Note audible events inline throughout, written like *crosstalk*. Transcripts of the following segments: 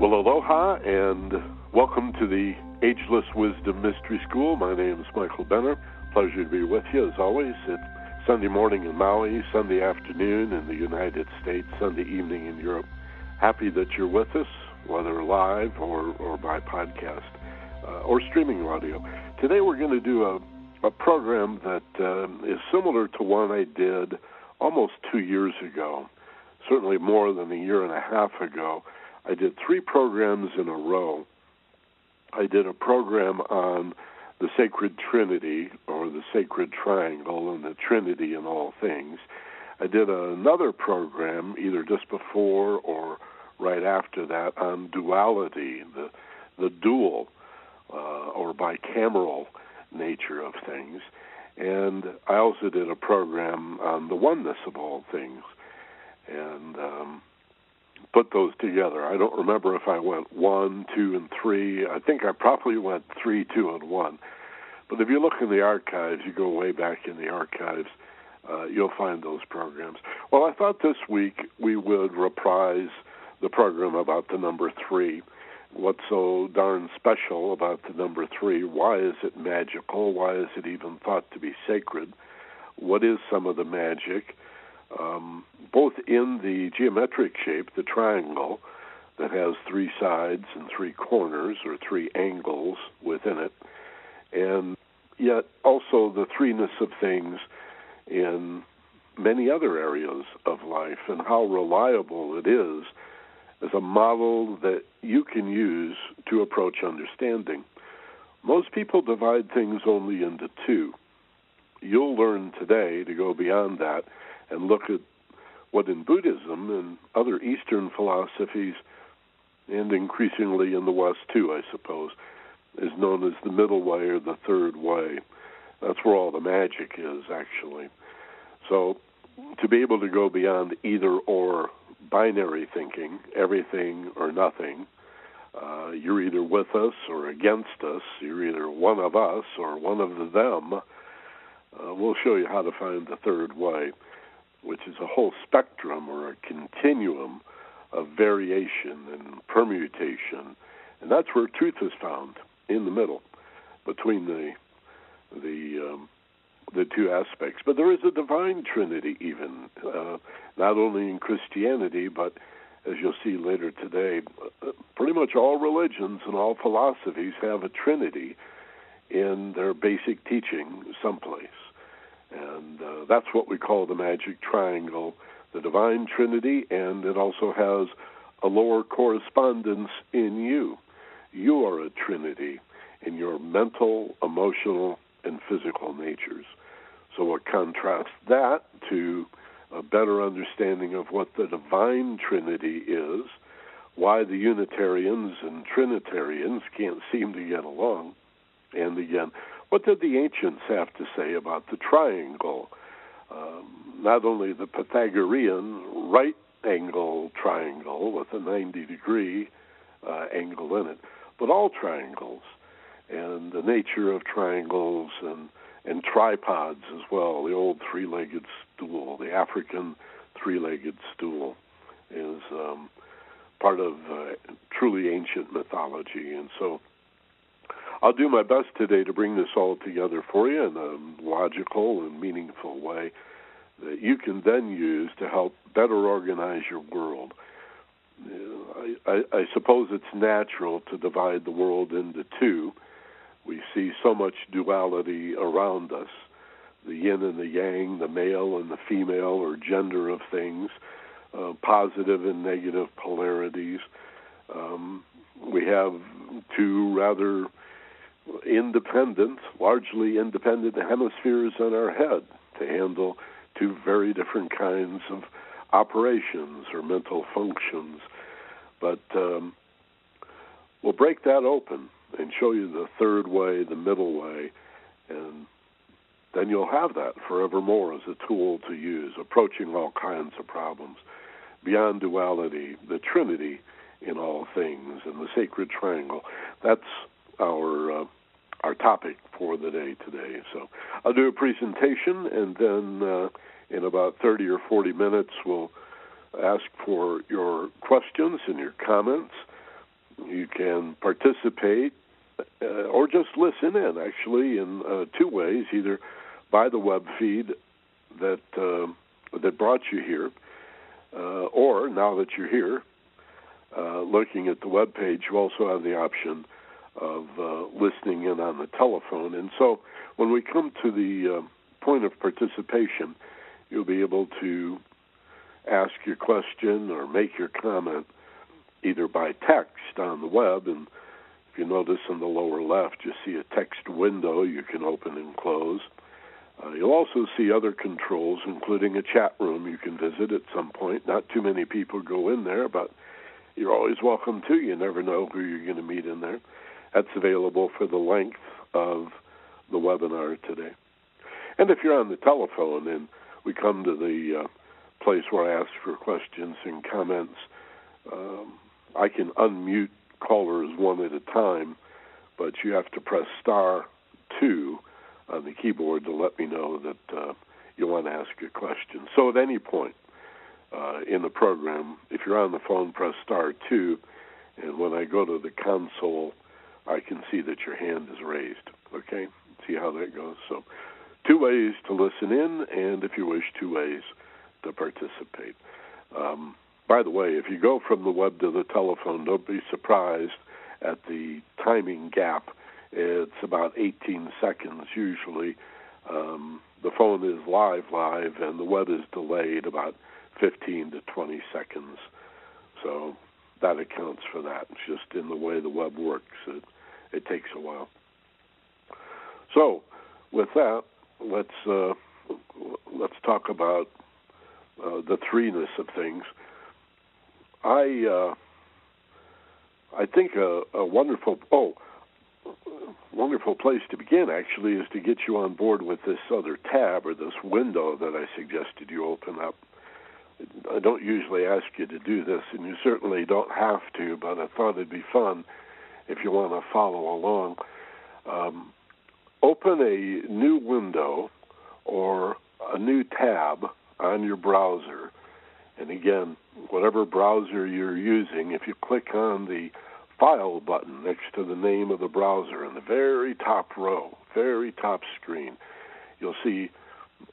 Well, aloha and welcome to the Ageless Wisdom Mystery School. My name is Michael Benner. Pleasure to be with you as always. It's Sunday morning in Maui, Sunday afternoon in the United States, Sunday evening in Europe. Happy that you're with us, whether live or, or by podcast uh, or streaming audio. Today we're going to do a, a program that uh, is similar to one I did almost two years ago, certainly more than a year and a half ago I did three programs in a row. I did a program on the sacred trinity or the sacred triangle and the trinity in all things. I did another program either just before or right after that on duality, the the dual uh, or bicameral nature of things. And I also did a program on the oneness of all things. And um, put those together. I don't remember if I went one, two, and three. I think I probably went three, two, and one. But if you look in the archives, you go way back in the archives, uh, you'll find those programs. Well, I thought this week we would reprise the program about the number three. What's so darn special about the number three? Why is it magical? Why is it even thought to be sacred? What is some of the magic? Um, both in the geometric shape, the triangle that has three sides and three corners or three angles within it, and yet also the threeness of things in many other areas of life and how reliable it is as a model that you can use to approach understanding. Most people divide things only into two. You'll learn today to go beyond that and look at what in Buddhism and other Eastern philosophies, and increasingly in the West too, I suppose, is known as the middle way or the third way. That's where all the magic is, actually. So, to be able to go beyond either or binary thinking, everything or nothing, uh, you're either with us or against us, you're either one of us or one of them. Uh, we'll show you how to find the third way which is a whole spectrum or a continuum of variation and permutation, and that's where truth is found in the middle between the the um, the two aspects. But there is a divine trinity, even uh, not only in Christianity, but as you'll see later today, uh, pretty much all religions and all philosophies have a trinity in their basic teaching someplace. And uh, that's what we call the magic triangle, the divine trinity, and it also has a lower correspondence in you. You are a trinity in your mental, emotional, and physical natures. So what contrasts that to a better understanding of what the divine trinity is, why the Unitarians and Trinitarians can't seem to get along, and again, what did the ancients have to say about the triangle? Um, not only the Pythagorean right angle triangle with a 90 degree uh, angle in it, but all triangles and the nature of triangles and and tripods as well. The old three-legged stool, the African three-legged stool, is um, part of uh, truly ancient mythology, and so I'll do my best today to bring this all together for you in a logical and meaningful way that you can then use to help better organize your world. I, I, I suppose it's natural to divide the world into two. We see so much duality around us the yin and the yang, the male and the female, or gender of things, uh, positive and negative polarities. Um, we have two rather independent, largely independent hemispheres in our head to handle two very different kinds of operations or mental functions. But um, we'll break that open and show you the third way, the middle way, and then you'll have that forevermore as a tool to use, approaching all kinds of problems. Beyond duality, the Trinity in all things, and the sacred triangle. That's our uh, our topic for the day today. So I'll do a presentation, and then uh, in about 30 or 40 minutes, we'll ask for your questions and your comments. you can participate uh, or just listen in, actually, in uh, two ways either by the web feed that, uh, that brought you here, uh, or now that you're here, uh, looking at the web page, you also have the option of uh, listening in on the telephone. And so when we come to the point of participation, you'll be able to ask your question or make your comment either by text on the web. And if you notice in the lower left, you see a text window you can open and close. Uh, you'll also see other controls, including a chat room you can visit at some point. Not too many people go in there, but you're always welcome to. You never know who you're going to meet in there. That's available for the length of the webinar today. And if you're on the telephone and we come to the uh, place where I ask for questions and comments, um, I can unmute callers one at a time, but you have to press star two on the keyboard to let me know that uh, you want to ask a question. So at any point uh, in the program, if you're on the phone, press star two, and when I go to the console, I can see that your hand is raised. Okay, see how that goes. So two ways to listen in, and if you wish, two ways to participate. Um, by the way, if you go from the web to the telephone, don't be surprised at the timing gap. It's about 18 seconds usually. Um, the phone is live, live, and the web is delayed about 15 to 20 seconds. So that accounts for that. It's just in the way the web works. It, it takes a while. So, with that, let's uh, let's talk about uh, the threeness of things. I uh, I think a, a wonderful oh wonderful place to begin actually is to get you on board with this other tab or this window that I suggested you open up. I don't usually ask you to do this, and you certainly don't have to, but I thought it'd be fun if you want to follow along. Um, open a new window or a new tab on your browser. And again, whatever browser you're using, if you click on the File button next to the name of the browser in the very top row, very top screen, you'll see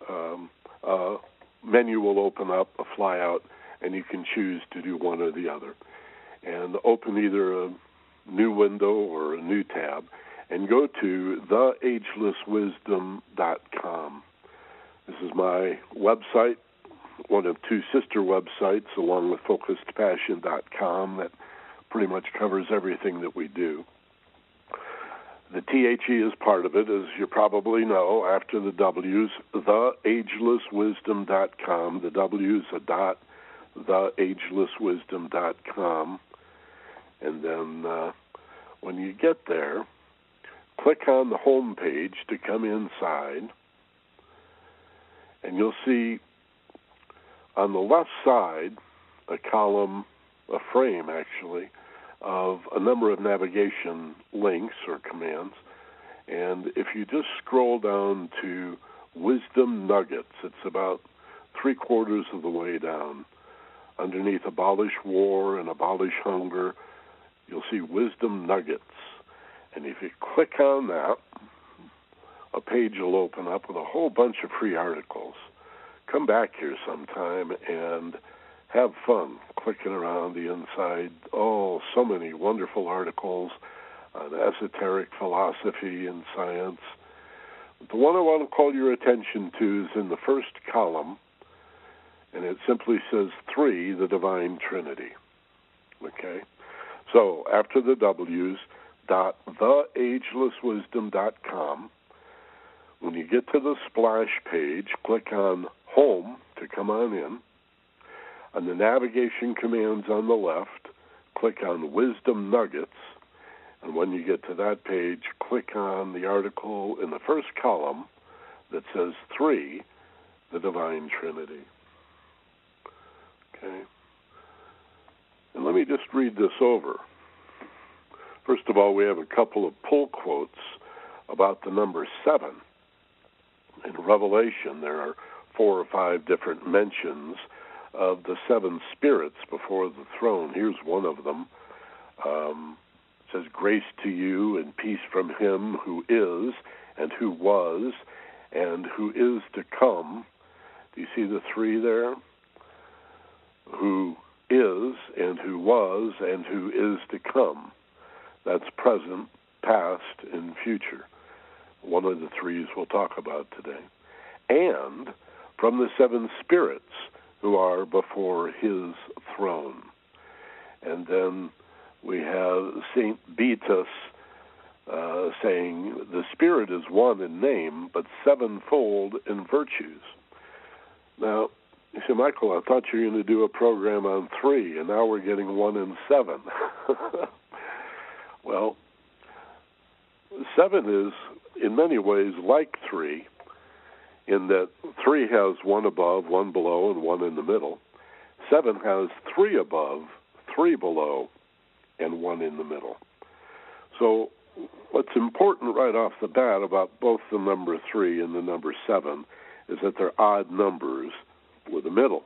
um, a menu will open up, a flyout, and you can choose to do one or the other. And open either a new window or a new tab and go to theagelesswisdom.com. This is my website, one of two sister websites, along with focusedpassion.com, that pretty much covers everything that we do. The THE is part of it, as you probably know, after the W's, theagelesswisdom.com. The W's a dot, theagelesswisdom.com. And then uh, when you get there, click on the home page to come inside and you'll see on the left side a column, a frame actually, of a number of navigation links or commands. And if you just scroll down to Wisdom Nuggets, it's about three quarters of the way down. Underneath Abolish War and Abolish Hunger, you'll see Wisdom Nuggets. And if you click on that, a page will open up with a whole bunch of free articles. Come back here sometime and have fun clicking around the inside. Oh, so many wonderful articles on esoteric philosophy and science. The one I want to call your attention to is in the first column, and it simply says three, the Divine Trinity. Okay? So after the W's, dot theagelesswisdom.com when you get to the splash page, click on Home to come on in. On the navigation commands on the left, click on Wisdom Nuggets. And when you get to that page, click on the article in the first column that says 3, the Divine Trinity. Okay? Let me just read this over. First of all, we have a couple of pull quotes about the number 7 in Revelation, there are four or five different mentions of the seven spirits before the throne. Here's one of them Um, says, Grace to you and peace from him who is, and who was, and who is to come. Do you see the three there? Who is, and who was, and who is to come. That's present, past, and future. One of the threes we'll talk about today. And from the seven spirits who are before his throne. And then we have St. Beatus uh, saying, The Spirit is one in name, but sevenfold in virtues. Now, you see, Michael, I thought you were going to do a program on three, and now we're getting one and seven. *laughs* well, seven is, in many ways, like three, in that three has one above, one below, and one in the middle. Seven has three above, three below, and one in the middle. So, what's important right off the bat about both the number three and the number seven is that they're odd numbers with a middle.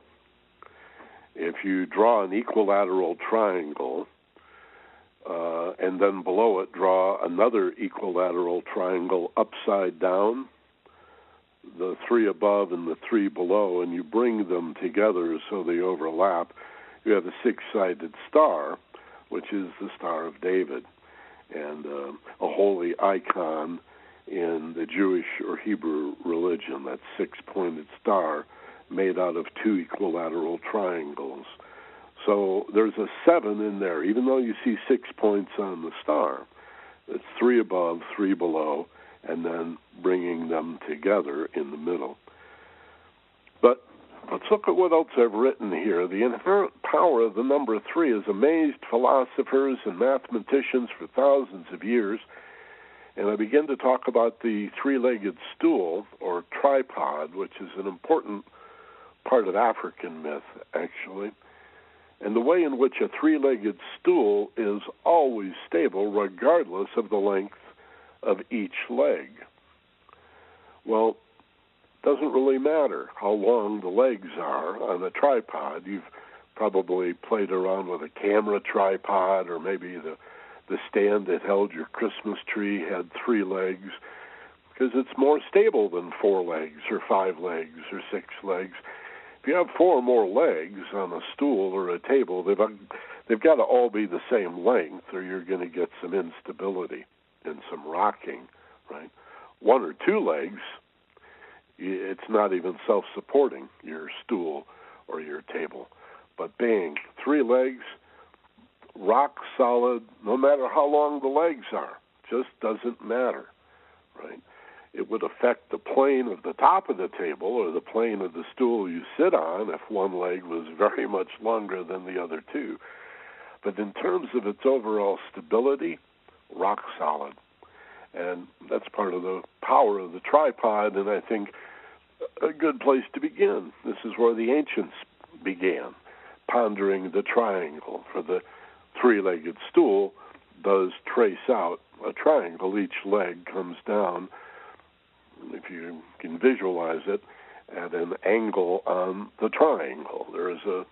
If you draw an equilateral triangle, uh, and then below it draw another equilateral triangle upside down, the three above and the three below, and you bring them together so they overlap, you have a six sided star, which is the Star of David, and uh, a holy icon in the Jewish or Hebrew religion, that six pointed star made out of two equilateral triangles. So there's a seven in there, even though you see six points on the star. It's three above, three below, and then bringing them together in the middle. But let's look at what else I've written here. The inherent power of the number three has amazed philosophers and mathematicians for thousands of years. And I begin to talk about the three legged stool or tripod, which is an important part of African myth, actually. And the way in which a three legged stool is always stable, regardless of the length of each leg. Well, doesn't really matter how long the legs are on a tripod. You've probably played around with a camera tripod, or maybe the the stand that held your Christmas tree had three legs, because it's more stable than four legs, or five legs, or six legs. If you have four or more legs on a stool or a table, they've uh, they've got to all be the same length, or you're going to get some instability and some rocking, right? One or two legs, it's not even self-supporting your stool or your table. But bang, three legs, rock solid, no matter how long the legs are, just doesn't matter, right? It would affect the plane of the top of the table or the plane of the stool you sit on if one leg was very much longer than the other two. But in terms of its overall stability, rock solid. And that's part of the power of the tripod, and I think a good place to begin. This is where the ancients began, pondering the triangle. For the three legged stool does trace out a triangle. Each leg comes down, if you can visualize it, at an angle on the triangle. There is a,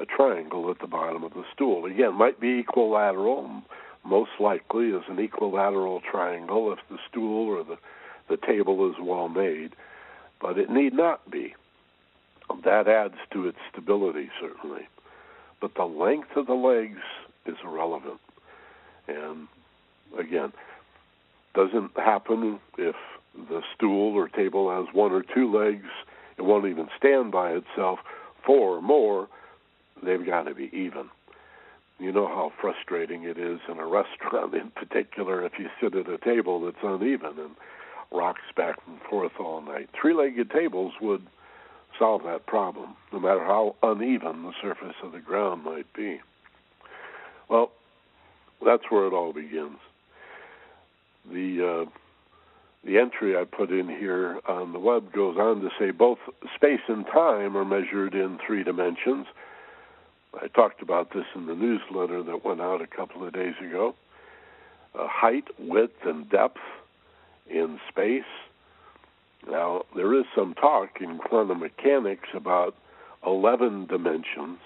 a triangle at the bottom of the stool. Again, might be equilateral, most likely is an equilateral triangle if the stool or the, the table is well made, but it need not be. That adds to its stability, certainly. But the length of the legs is irrelevant. And again, doesn't happen if the stool or table has one or two legs. It won't even stand by itself. Four or more, they've got to be even. You know how frustrating it is in a *laughs* restaurant, in particular, if you sit at a table that's uneven and rocks back and forth all night. Three legged tables would solve that problem, no matter how uneven the surface of the ground might be. Well, that's where it all begins. The uh, the entry I put in here on the web goes on to say both space and time are measured in three dimensions I talked about this in the newsletter that went out a couple of days ago. Uh, height, width, and depth in space. Now, there is some talk in quantum mechanics about 11 dimensions,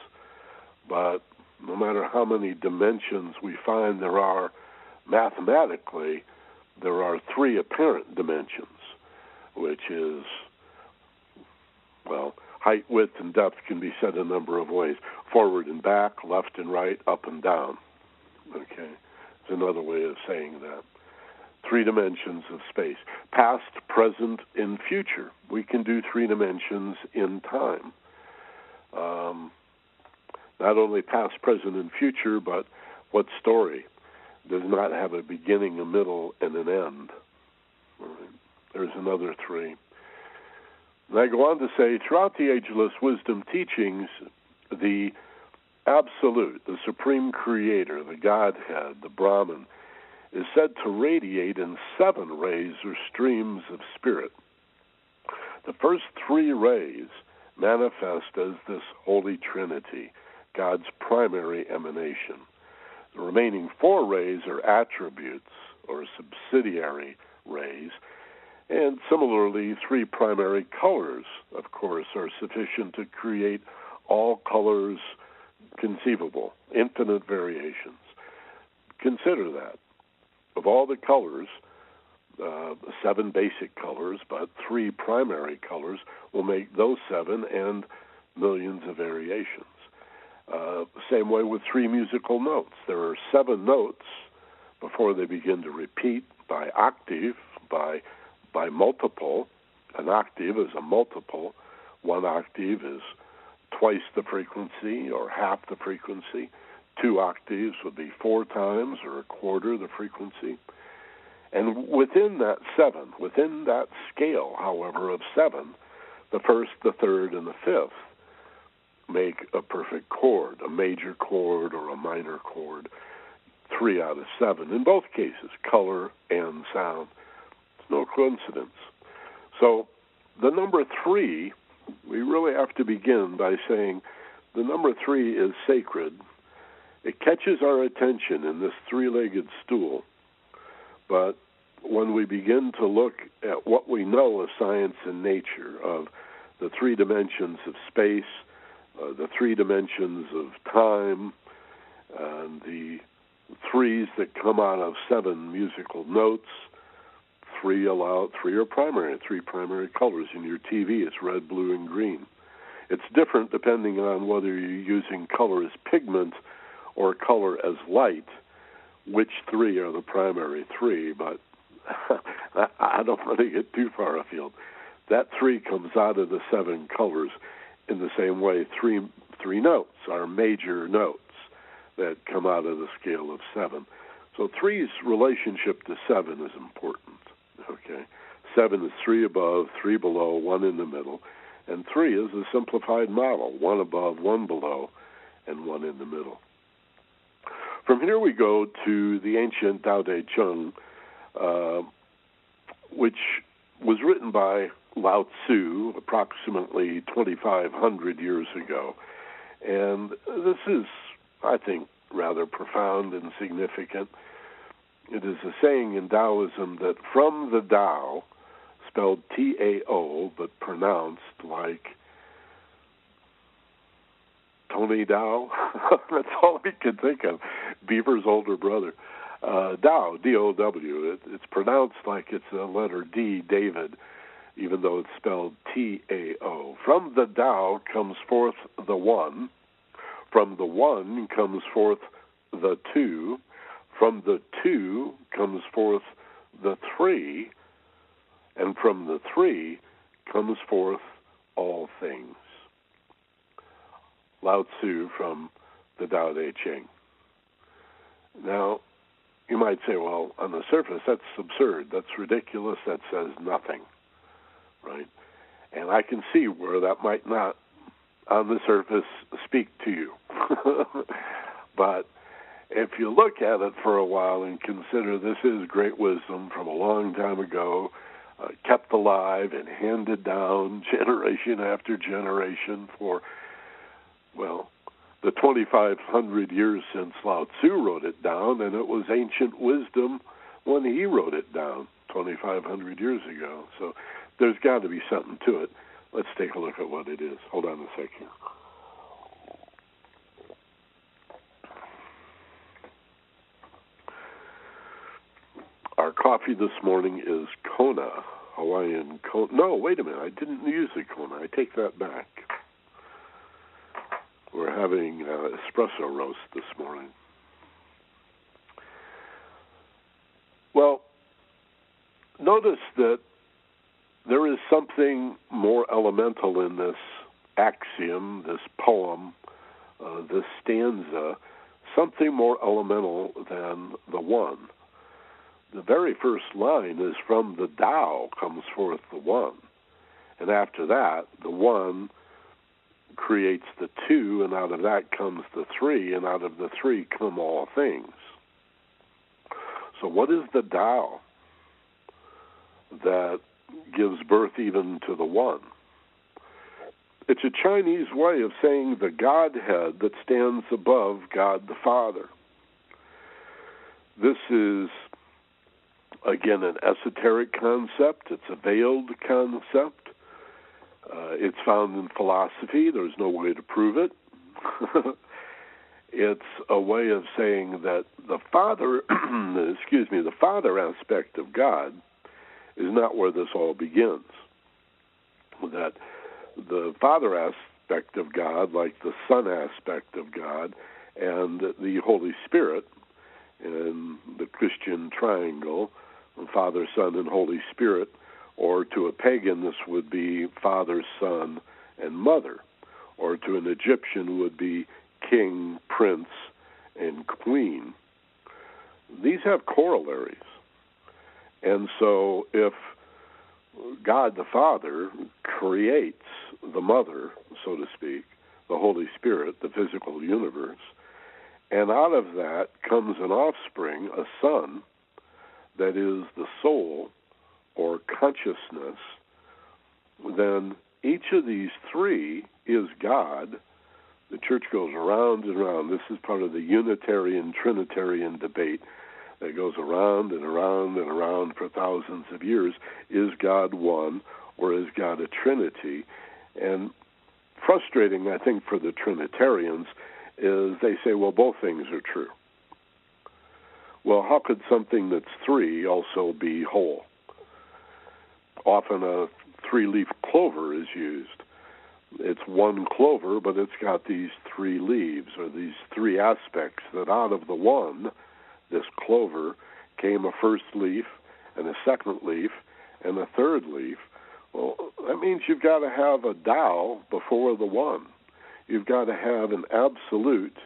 but no matter how many dimensions we find there are mathematically, there are three apparent dimensions, which is, well, height, width, and depth can be said a number of ways forward and back, left and right, up and down. Okay, it's another way of saying that. Three dimensions of space past, present, and future. We can do three dimensions in time. Um, not only past, present, and future, but what story does not have a beginning, a middle, and an end? There's another three. And I go on to say, throughout the ageless wisdom teachings, the absolute, the supreme creator, the Godhead, the Brahman, is said to radiate in seven rays or streams of spirit. The first three rays manifest as this Holy Trinity, God's primary emanation. The remaining four rays are attributes or subsidiary rays, and similarly, three primary colors, of course, are sufficient to create all colors conceivable, infinite variations. Consider that. Of all the colors, uh, seven basic colors, but three primary colors will make those seven and millions of variations. Uh, same way with three musical notes. There are seven notes before they begin to repeat by octave, by by multiple. An octave is a multiple. One octave is twice the frequency or half the frequency. Two octaves would be four times or a quarter the frequency. And within that seven, within that scale, however, of seven, the first, the third, and the fifth make a perfect chord, a major chord or a minor chord, three out of seven. In both cases, color and sound. It's no coincidence. So the number three, we really have to begin by saying the number three is sacred. It catches our attention in this three legged stool. But when we begin to look at what we know of science and nature, of the three dimensions of space, uh, the three dimensions of time, and the threes that come out of seven musical notes. Three allow three are primary, three primary colors in your TV. It's red, blue, and green. It's different depending on whether you're using color as pigment or color as light. Which three are the primary three? But *laughs* I don't want to get too far afield. That three comes out of the seven colors in the same way, three three notes are major notes that come out of the scale of seven. So three's relationship to seven is important. Okay, seven is three above, three below, one in the middle, and three is a simplified model: one above, one below, and one in the middle. From here we go to the ancient Tao Te Ching, uh, which was written by Lao Tzu approximately 2,500 years ago. And this is, I think, rather profound and significant. It is a saying in Taoism that from the Tao, spelled T A O, but pronounced like Tony Dow. *laughs* That's all we can think of. Beaver's older brother. Uh, Dow, D O W. It, it's pronounced like it's a letter D, David even though it's spelled T A O. From the Tao comes forth the One. From the One comes forth the Two. From the Two comes forth the Three. And from the Three comes forth all things. Lao Tzu from the Tao Te Ching. Now, you might say, well, on the surface, that's absurd. That's ridiculous. That says nothing right? And I can see where that might not, on the surface, speak to you. *laughs* but if you look at it for a while and consider this is great wisdom from a long time ago, uh, kept alive and handed down *laughs* generation after generation for, well, the 2,500 years since Lao Tzu wrote it down, and it was ancient wisdom when he wrote it down 2,500 years ago. So there's got to be something to it. Let's take a look at what it is. Hold on a second. Our coffee this morning is Kona, Hawaiian Kona. No, wait a minute. I didn't use the Kona. I take that back. We're having uh, espresso roast this morning. Well, notice that there is something more elemental in this axiom, this poem, uh, this stanza, something more elemental than the one. The very first line is from the Tao comes forth the one. And after that, the one creates the two, and out of that comes the three, and out of the three come all things. So, what is the Tao that gives birth even to the one? It's a Chinese way of saying the Godhead that stands above God the Father. This is, again, an esoteric concept, it's a veiled concept. Uh, it's found in philosophy. There's no way to prove it. *laughs* it's a way of saying that the Father, *clears throat* excuse me, the Father aspect of God is not where this all begins. That the Father aspect of God, like the Son aspect of God, and the Holy Spirit in the Christian triangle, Father, Son, and Holy Spirit, or to a pagan, this would be Father, Son, and Mother, or to an Egyptian would be King, Prince, and Queen. These have corollaries. And so if God the Father creates the mother, so to speak, the Holy Spirit, the physical universe, and out of that comes an offspring, a son, that is the soul or consciousness, then each of these three is God. The church goes around and around. This is part of the Unitarian Trinitarian debate that goes around and around and around for thousands of years. Is God one or is God a Trinity? And frustrating, I think, for the Trinitarians is they say, well, both things are true. Well, how could something that's three also be whole? Often a three leaf clover is used. It's one clover, but it's got these three leaves or these three aspects that out of the one, this clover, came a first leaf and a second leaf and a third leaf. Well, that means you've got to have a Tao before the one. You've got to have an absolute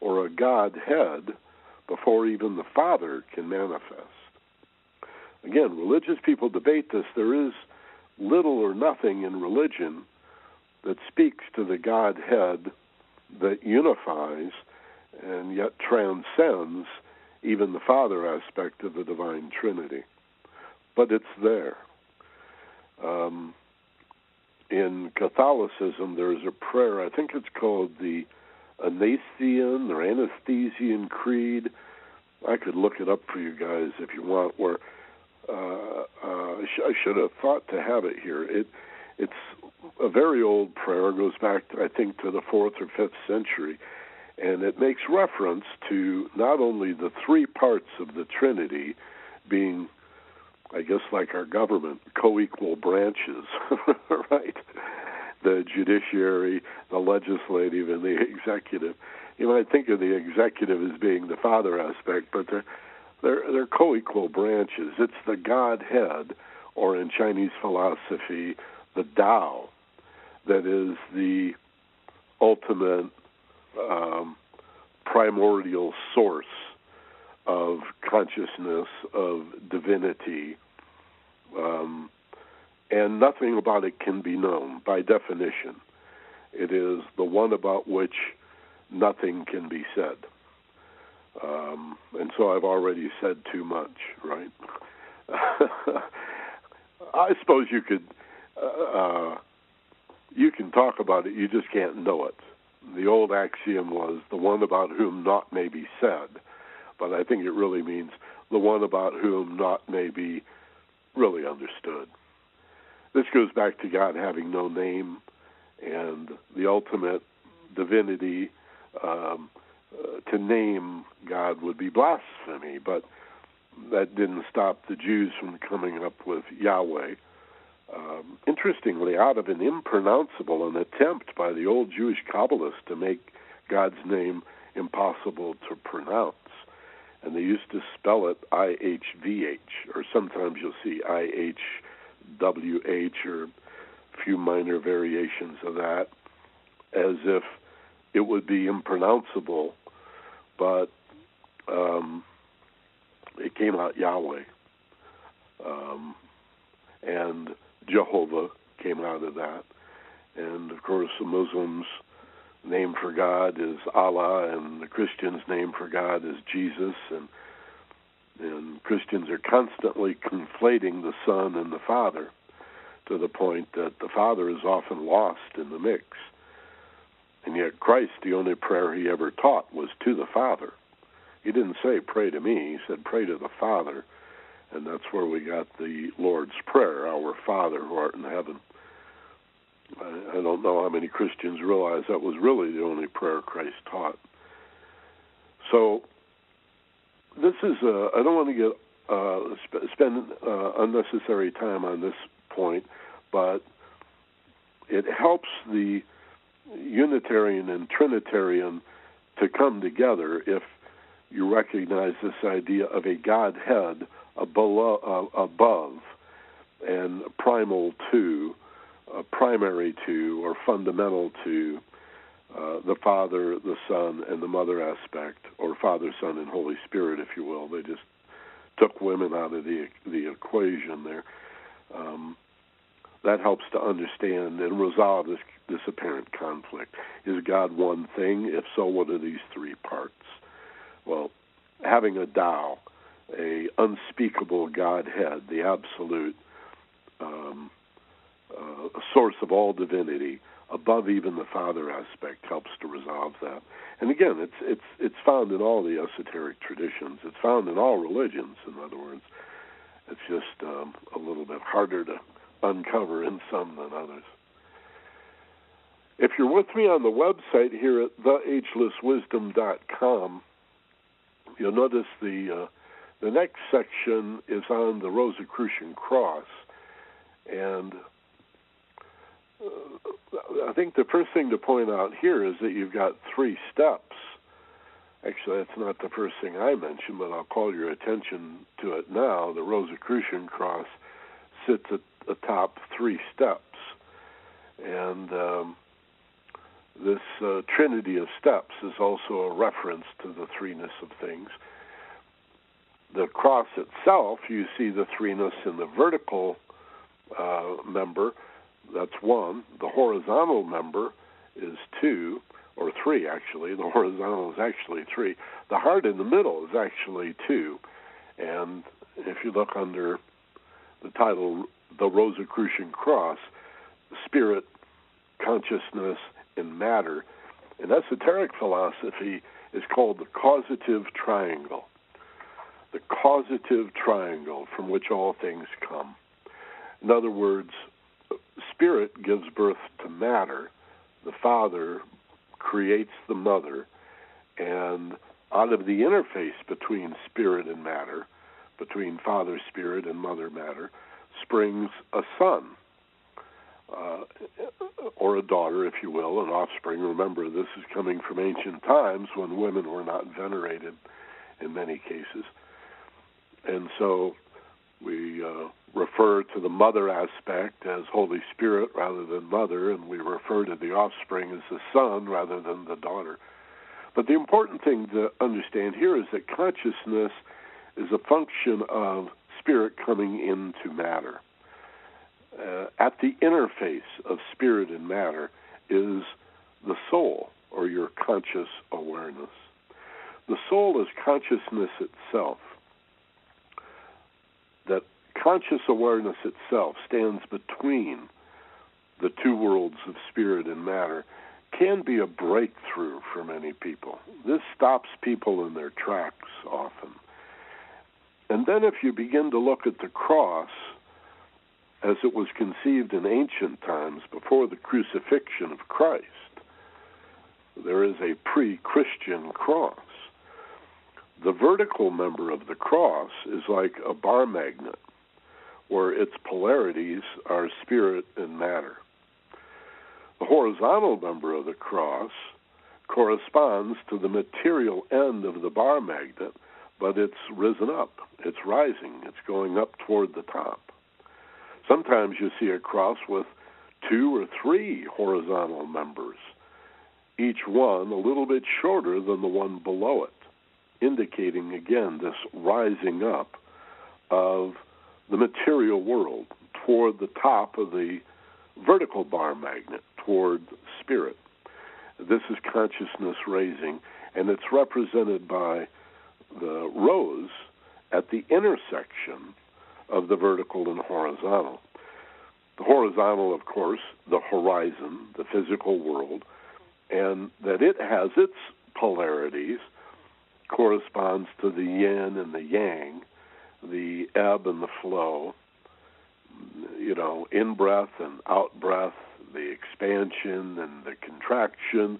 or a Godhead before even the Father can manifest. Again, religious people debate this. There is little or nothing in religion that speaks to the Godhead that unifies and yet transcends even the Father aspect of the divine Trinity. But it's there. Um, in Catholicism, there's a prayer, I think it's called the Anasian or Anesthesian Creed. I could look it up for you guys if you want, where uh, uh, I, sh- I should have thought to have it here. It it's a very old prayer. It goes back, to, I think, to the fourth or fifth century, and it makes reference to not only the three parts of the Trinity being, I guess, like our government, co-equal branches, *laughs* right? The judiciary, the legislative, and the executive. You might think of the executive as being the father aspect, but they're they're they're co-equal branches. It's the Godhead, or in Chinese philosophy, the Tao, that is the ultimate um, primordial source of consciousness, of divinity, um, and nothing about it can be known by definition. It is the one about which nothing can be said. Um, and so I've already said too much, right? *laughs* I suppose you could, uh, uh, you can talk about it, you just can't know it. The old axiom was the one about whom naught may be said, but I think it really means the one about whom naught may be really understood. This goes back to God having no name and the ultimate divinity. Um, uh, to name God would be blasphemy, but that didn't stop the Jews from coming up with Yahweh. Um, interestingly, out of an impronounceable, an attempt by the old Jewish Kabbalists to make God's name impossible to pronounce. And they used to spell it I H V H, or sometimes you'll see I H W H, or a few minor variations of that, as if it would be impronounceable, but um, it came out Yahweh. Um, and Jehovah came out of that. And of course, the Muslims' name for God is Allah, and the Christians' name for God is Jesus. And and Christians are constantly conflating the Son and the Father to the point that the Father is often lost in the mix. And yet, Christ, the only prayer he ever taught was to the Father. He didn't say, Pray to me. He said, Pray to the Father. And that's where we got the Lord's Prayer, Our Father who art in heaven. I, I don't know how many Christians realize that was really the only prayer Christ taught. So, this is, uh, I don't want to get uh, sp- spend uh, unnecessary time on this point, but it helps the Unitarian and Trinitarian to come together if you recognize this idea of a Godhead above, uh, above and primal to, uh, primary to, or fundamental to uh, the Father, the Son, and the Mother aspect, or Father, Son, and Holy Spirit, if you will. They just took women out of the the equation there. Um, that helps to understand and resolve this this apparent conflict. Is God one thing? If so, what are these three parts? Well, having a Tao, a unspeakable Godhead, the absolute um, uh, source of all divinity, above even the Father aspect, helps to resolve that. And again, it's it's it's found in all the esoteric traditions. It's found in all religions. In other words, it's just um, a little bit harder to uncover in some than others. If you're with me on the website here at theagelesswisdom.com, you'll notice the uh, the next section is on the Rosicrucian cross, and uh, I think the first thing to point out here is that you've got three steps. Actually, that's not the first thing I mentioned, but I'll call your attention to it now. The Rosicrucian cross sits at the top three steps, and um, this uh, trinity of steps is also a reference to the threeness of things. The cross itself, you see the threeness in the vertical uh, member, that's one. The horizontal member is two, or three actually. The *laughs* horizontal is actually three. The heart in the middle is actually two. And if you look under the title, The Rosicrucian Cross, spirit, consciousness, and matter, in esoteric philosophy, is called the causative triangle. The causative triangle from which all things come. In other words, spirit gives birth to matter, the father creates the mother, and out of the interface between spirit and matter, between father spirit and mother matter, springs a son uh, or a daughter, if you will, an offspring. Remember, this is coming from ancient times when women were not venerated in many cases. And so we uh, refer to the mother aspect as Holy Spirit rather than mother, and we refer to the offspring as the son rather than the daughter. But the important thing to understand here is that consciousness is a function of spirit coming into matter uh, at the interface of spirit and matter is the soul or your conscious awareness. The soul is consciousness itself. That conscious awareness itself stands between the two worlds of spirit and matter can be a breakthrough for many people. This stops people in their tracks often. And then if you begin to look at the cross, as it was conceived in ancient times before the crucifixion of Christ. There is a pre Christian cross. The vertical member of the cross is like a bar magnet, where its polarities are spirit and matter. The horizontal member of the cross corresponds to the material end of the bar magnet, but it's risen up. It's rising. It's going up toward the top. Sometimes you see a cross with two or three horizontal members, each one a little bit shorter than the one below it, indicating again this rising up of the material world toward the top of the vertical bar magnet, toward spirit. This is consciousness raising, and it's represented by the rose at the intersection of the vertical and horizontal. The horizontal, of course, the horizon, the physical world, and that it has its polarities corresponds to the yin and the yang, the ebb and the flow, you know, in breath and out breath, the expansion and the contraction.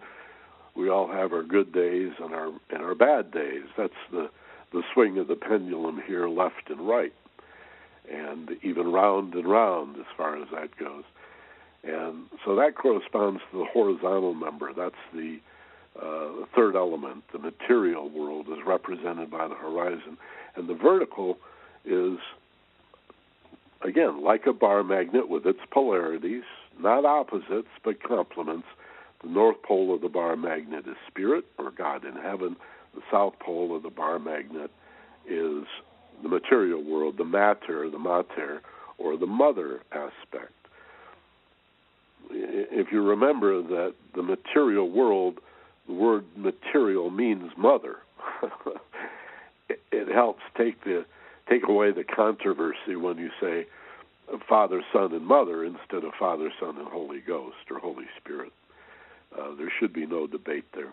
We all have our good days and our and our bad days. That's the the swing of the pendulum here, left and right, and even round and round as far as that goes. And so that corresponds to the horizontal member. That's the, uh, the third element. The material world is represented by the horizon, and the vertical is again like a bar magnet with its polarities not opposites, but complements. The north pole of the bar magnet is spirit, or God in heaven. The south pole of the bar magnet is the material world, the matter, the mater, or the mother aspect. If you remember that the material world, the word material means mother. *laughs* it helps take the take away the controversy when you say Father, Son, and Mother instead of Father, Son, and Holy Ghost or Holy Spirit. Uh, there should be no debate there.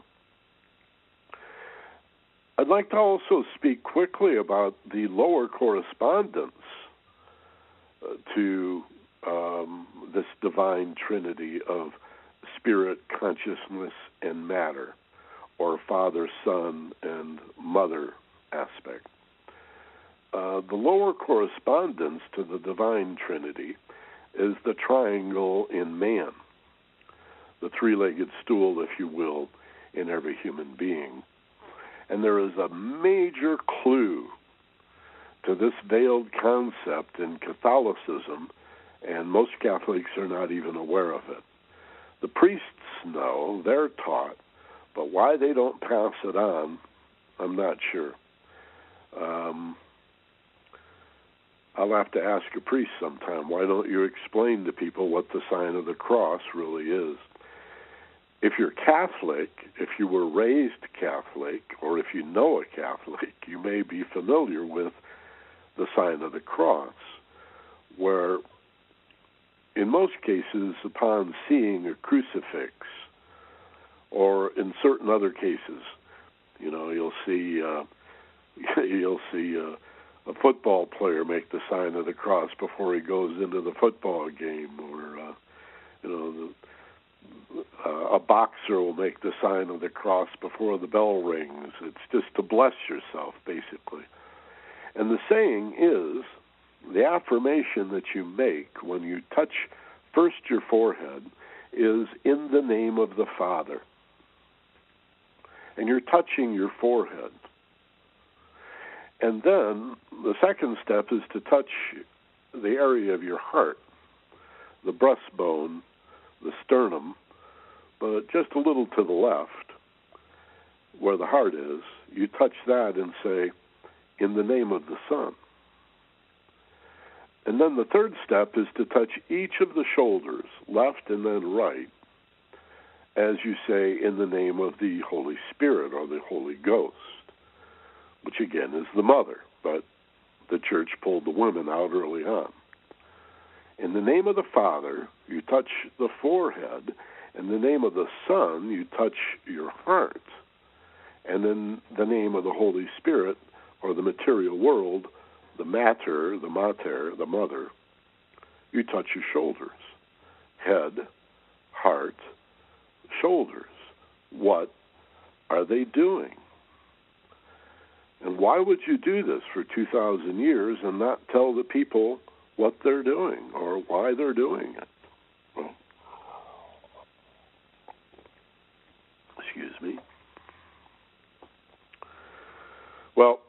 I'd like to also speak quickly about the lower correspondence uh, to um, this divine trinity of spirit, consciousness, and matter, or Father, Son, and Mother aspect. Uh, the lower correspondence to the divine trinity is the triangle in man, the three legged stool, if you will, in every human being. And there is a major clue to this veiled concept in Catholicism, and most Catholics are not even aware of it. The priests know, they're taught, but why they don't pass it on, I'm not sure. Um, I'll have to ask a priest sometime. Why don't you explain to people what the sign of the cross really is? If you're Catholic, if you were raised Catholic, or if you know a Catholic, you may be familiar with the sign of the cross, where in most cases, upon seeing a crucifix, or in certain other cases, you know, you'll see uh, *laughs* you'll see uh, a football player make the sign of the cross before he goes into the football game, or uh, you know, the, uh, a boxer will make the sign of the cross before the bell rings. It's just to bless yourself, basically. And the saying is the affirmation that you make when you touch first your forehead is in the name of the Father. And you're touching your forehead. And then the second step is to touch the area of your heart, the breastbone, the sternum, but just a little to the left, where the heart is. You touch that and say, in the name of the Son. And then the third step is to touch each of the shoulders, left and then right, as you say, in the name of the Holy Spirit or the Holy Ghost which again is the mother, but the church pulled the women out early on. In the name of the Father, you touch the forehead. In the name of the Son, you touch your heart. And in the name of the Holy Spirit, or the material world, the mater, the mater, the mother, you touch your shoulders. Head, heart, shoulders. What are they doing? And why would you do this for 2,000 years and not tell the people what they're doing or why they're doing it? Well, excuse me. Well,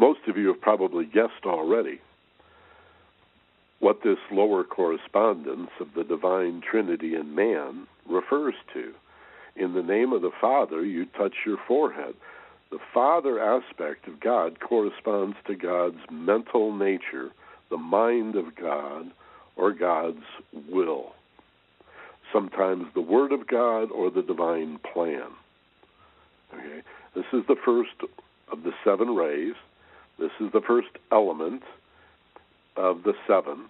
most of you have probably guessed already what this lower correspondence of the divine Trinity in man refers to. In the name of the Father, you touch your forehead. The Father aspect of God corresponds to God's mental nature, the mind of God, or God's will. Sometimes the Word of God or the divine plan. Okay? This is the first of the seven rays. This is the first element of the seven.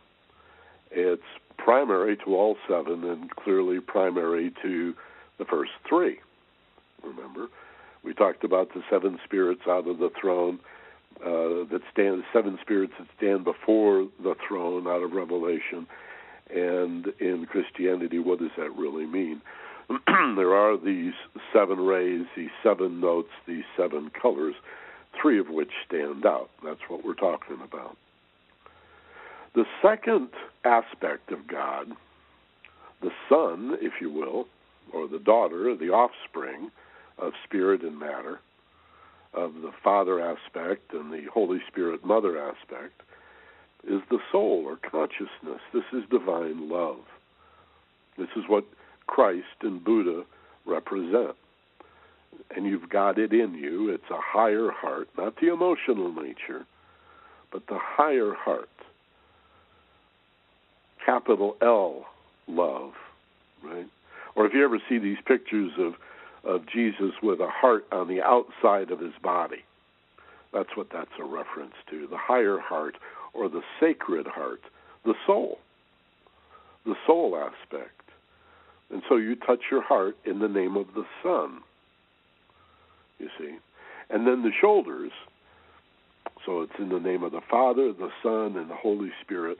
It's primary to all seven and clearly primary to the first three. Remember, we talked about the seven spirits out of the throne uh, that stand, seven spirits that stand before the throne out of Revelation. And in Christianity, what does that really mean? *clears throat* there are these seven rays, these seven notes, these seven colors, three of which stand out. That's what we're talking about. The second aspect of God, the Son, if you will, or the daughter, the offspring of spirit and matter, of the Father aspect and the Holy Spirit Mother aspect, is the soul or consciousness. This is divine love. This is what Christ and Buddha represent. And you've got it in you. It's a higher heart, not the emotional nature, but the higher heart capital L love, right? Or if you ever see these pictures of of Jesus with a heart on the outside of his body, that's what that's a reference to. The higher heart or the sacred heart, the soul, the soul aspect. And so you touch your heart in the name of the Son, you see. And then the shoulders, so it's in the name of the Father, the Son, and the Holy Spirit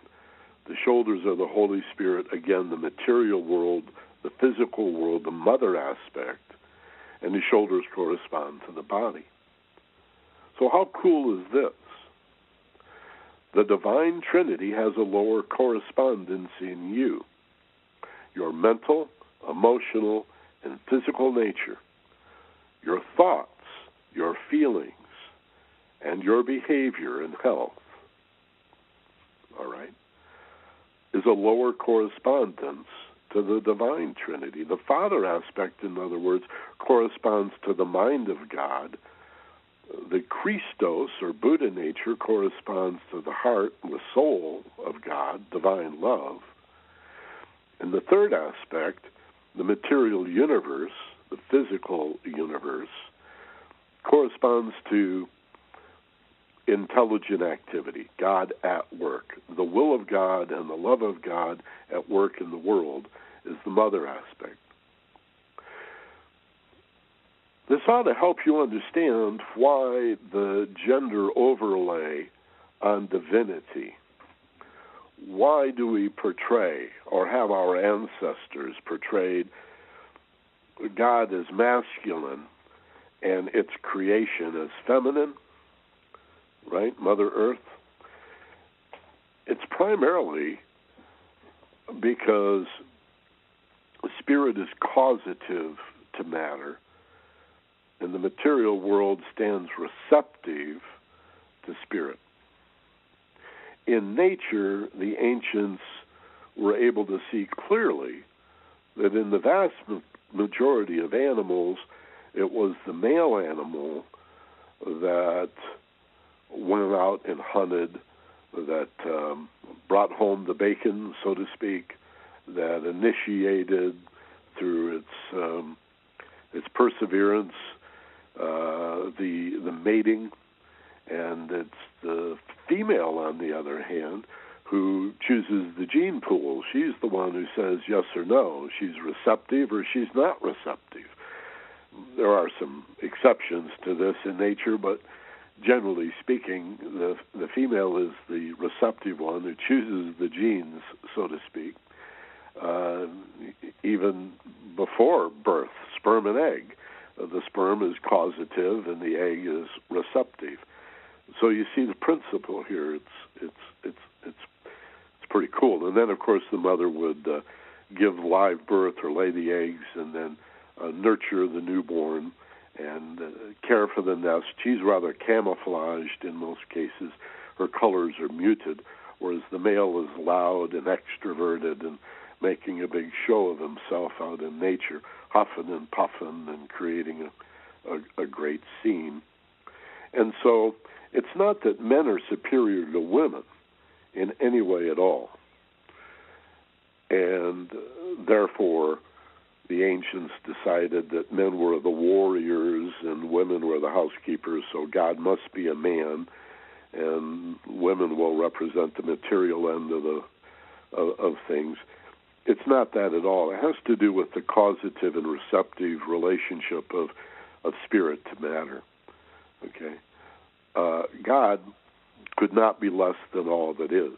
the shoulders are the Holy Spirit, again, the material world, the physical world, the mother aspect, and the shoulders correspond to the body. So, how cool is this? The Divine Trinity has a lower correspondence in you. Your mental, emotional, and physical nature, your thoughts, your feelings, and your behavior and health. All right? is a lower correspondence to the divine Trinity. The Father aspect, in other words, corresponds to the mind of God. The Christos, or Buddha nature, corresponds to the heart, and the soul of God, divine love. And the third aspect, the material universe, the physical universe, corresponds to intelligent activity, God at work. The will of God and the love of God at work in the world is the mother aspect. This ought to help you understand why the gender overlay on divinity. Why do we portray, or have our ancestors portrayed, God is masculine and its creation is feminine? right? Mother Earth. It's primarily because spirit is causative to matter, and the material world stands receptive to spirit. In nature, the ancients were able to see clearly that in the vast majority of animals, it was the male animal that went out and hunted, that um, brought home the bacon, so to speak, that initiated through its um, its perseverance uh, the the mating, and it's the female, on the other hand, who chooses the gene pool. She's the one who says yes or no. She's receptive or she's not receptive. There are some exceptions to this in nature, but generally speaking, the the female is the receptive one who chooses the genes, so to speak, uh, even before birth, sperm and egg. uh, the sperm is causative and the egg is receptive. So you see the principle here. It's it's it's it's it's pretty cool. And then of course the mother would uh, give live birth or lay the eggs and then uh, nurture the newborn and uh, care for the nest. She's rather camouflaged in most cases. Her colors are muted, whereas the male is loud and extroverted and making a big show of himself out in nature, huffing and puffing and creating a, a, a great scene. And so it's not that men are superior to women in any way at all. And therefore, the ancients decided that men were the warriors and women were the housekeepers, so God must be a man, and women will represent the material end of the of, of things. It's not that at all. It has to do with the causative and receptive relationship of of spirit to matter. Okay, uh, God could not be less than all that is.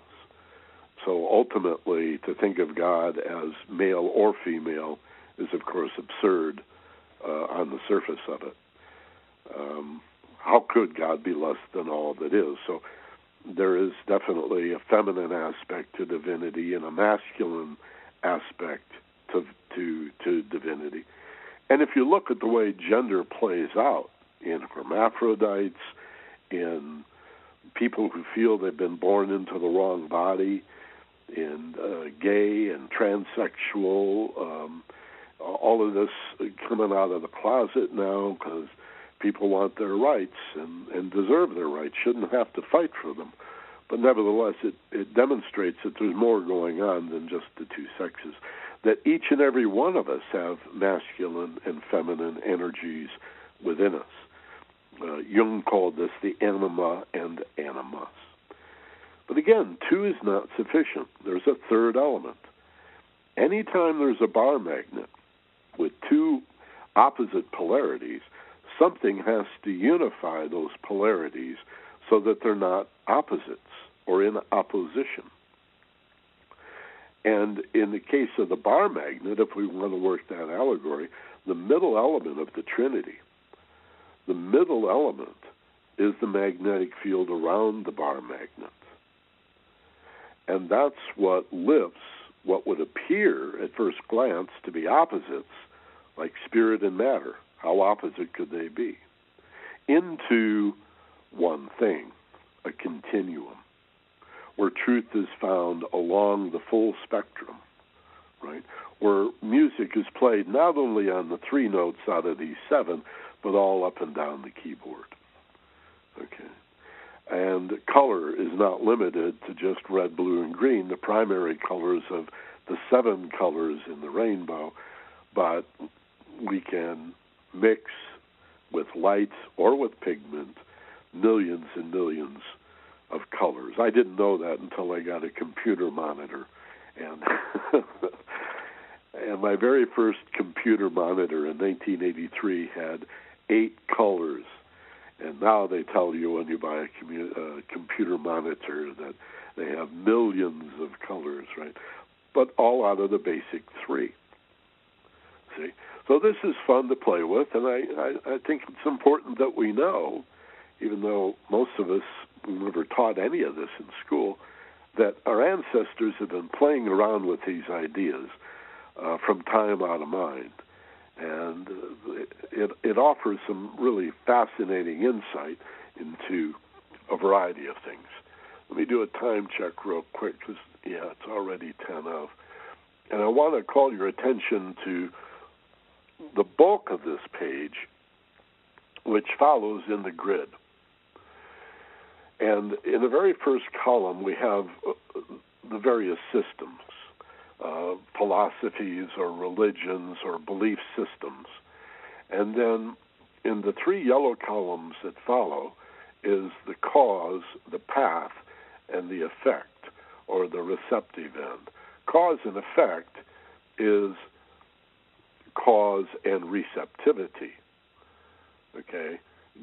So ultimately, to think of God as male or female is, of course, absurd uh, on the surface of it. Um, how could God be less than all that is? So there is definitely a feminine aspect to divinity and a masculine aspect to to to divinity. And if you look at the way gender plays out in hermaphrodites, in people who feel they've been born into the wrong body, in uh, gay and transsexual, um, all of this coming out of the closet now because people want their rights and, and deserve their rights, shouldn't have to fight for them. But nevertheless, it, it demonstrates that there's more going on than just the two sexes. That each and every one of us have masculine and feminine energies within us. Uh, Jung called this the anima and animus. But again, two is not sufficient. There's a third element. Anytime there's a bar magnet, with two opposite polarities, something has to unify those polarities so that they're not opposites or in opposition. And in the case of the bar magnet, if we want to work that allegory, the middle element of the Trinity, the middle element is the magnetic field around the bar magnet. And that's what lifts what would appear at first glance to be opposites, like spirit and matter, how opposite could they be, into one thing, a continuum, where truth is found along the full spectrum, right? Where music is played not only on the three notes out of these seven, but all up and down the keyboard. Okay. And color is not limited to just red, blue, and green, the primary colors of the seven colors in the rainbow, but we can mix with lights or with pigment millions and millions of colors. I didn't know that until I got a computer monitor. And *laughs* and my very first computer monitor in 1983 had eight colors and now they tell you when you buy a commu- uh, computer monitor that they have millions of colors, right? But all out of the basic three. See? So this is fun to play with, and I, I, I think it's important that we know, even though most of us never taught any of this in school, that our ancestors have been playing around with these ideas uh, from time out of mind and it, it offers some really fascinating insight into a variety of things. Let me do a time check real quick because, yeah, it's already 10 of. And I want to call your attention to the bulk of this page, which follows in the grid. And in the very first column, we have uh, the various systems uh, philosophies or religions or belief systems. And then in the three yellow columns that follow is the cause, the path, and the effect, or the receptive end. Cause and effect is cause and receptivity, okay?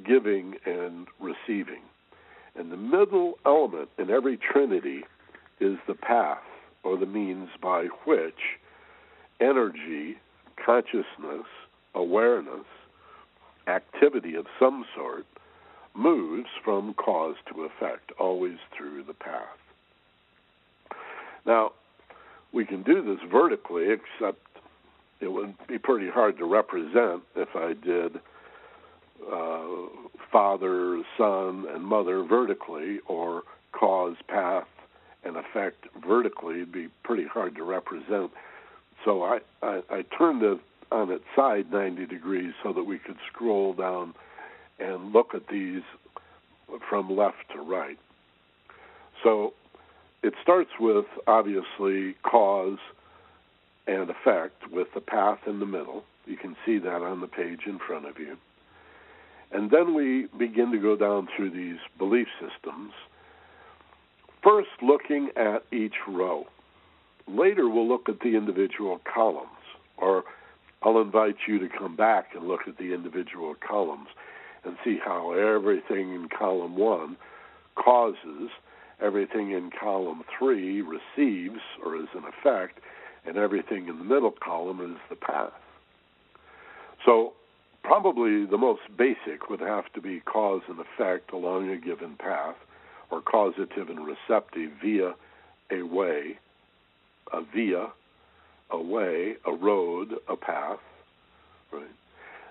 Giving and receiving. And the middle element in every trinity is the path or the means by which energy, consciousness, awareness activity of some sort moves from cause to effect, always through the path. Now, we can do this vertically, except it would be pretty hard to represent if I did uh, father, son, and mother vertically, or cause, path, and effect vertically. It'd be pretty hard to represent. So I, I, I turned it on its side 90 degrees so that we could scroll down and look at these from left to right. So it starts with obviously cause and effect with the path in the middle. You can see that on the page in front of you. And then we begin to go down through these belief systems, first looking at each row. Later, we'll look at the individual columns, or I'll invite you to come back and look at the individual columns and see how everything in column one causes, everything in column three receives or is an effect, and everything in the middle column is the path. So, probably the most basic would have to be cause and effect along a given path, or causative and receptive via a way, a via, a way, a road, a path. Right.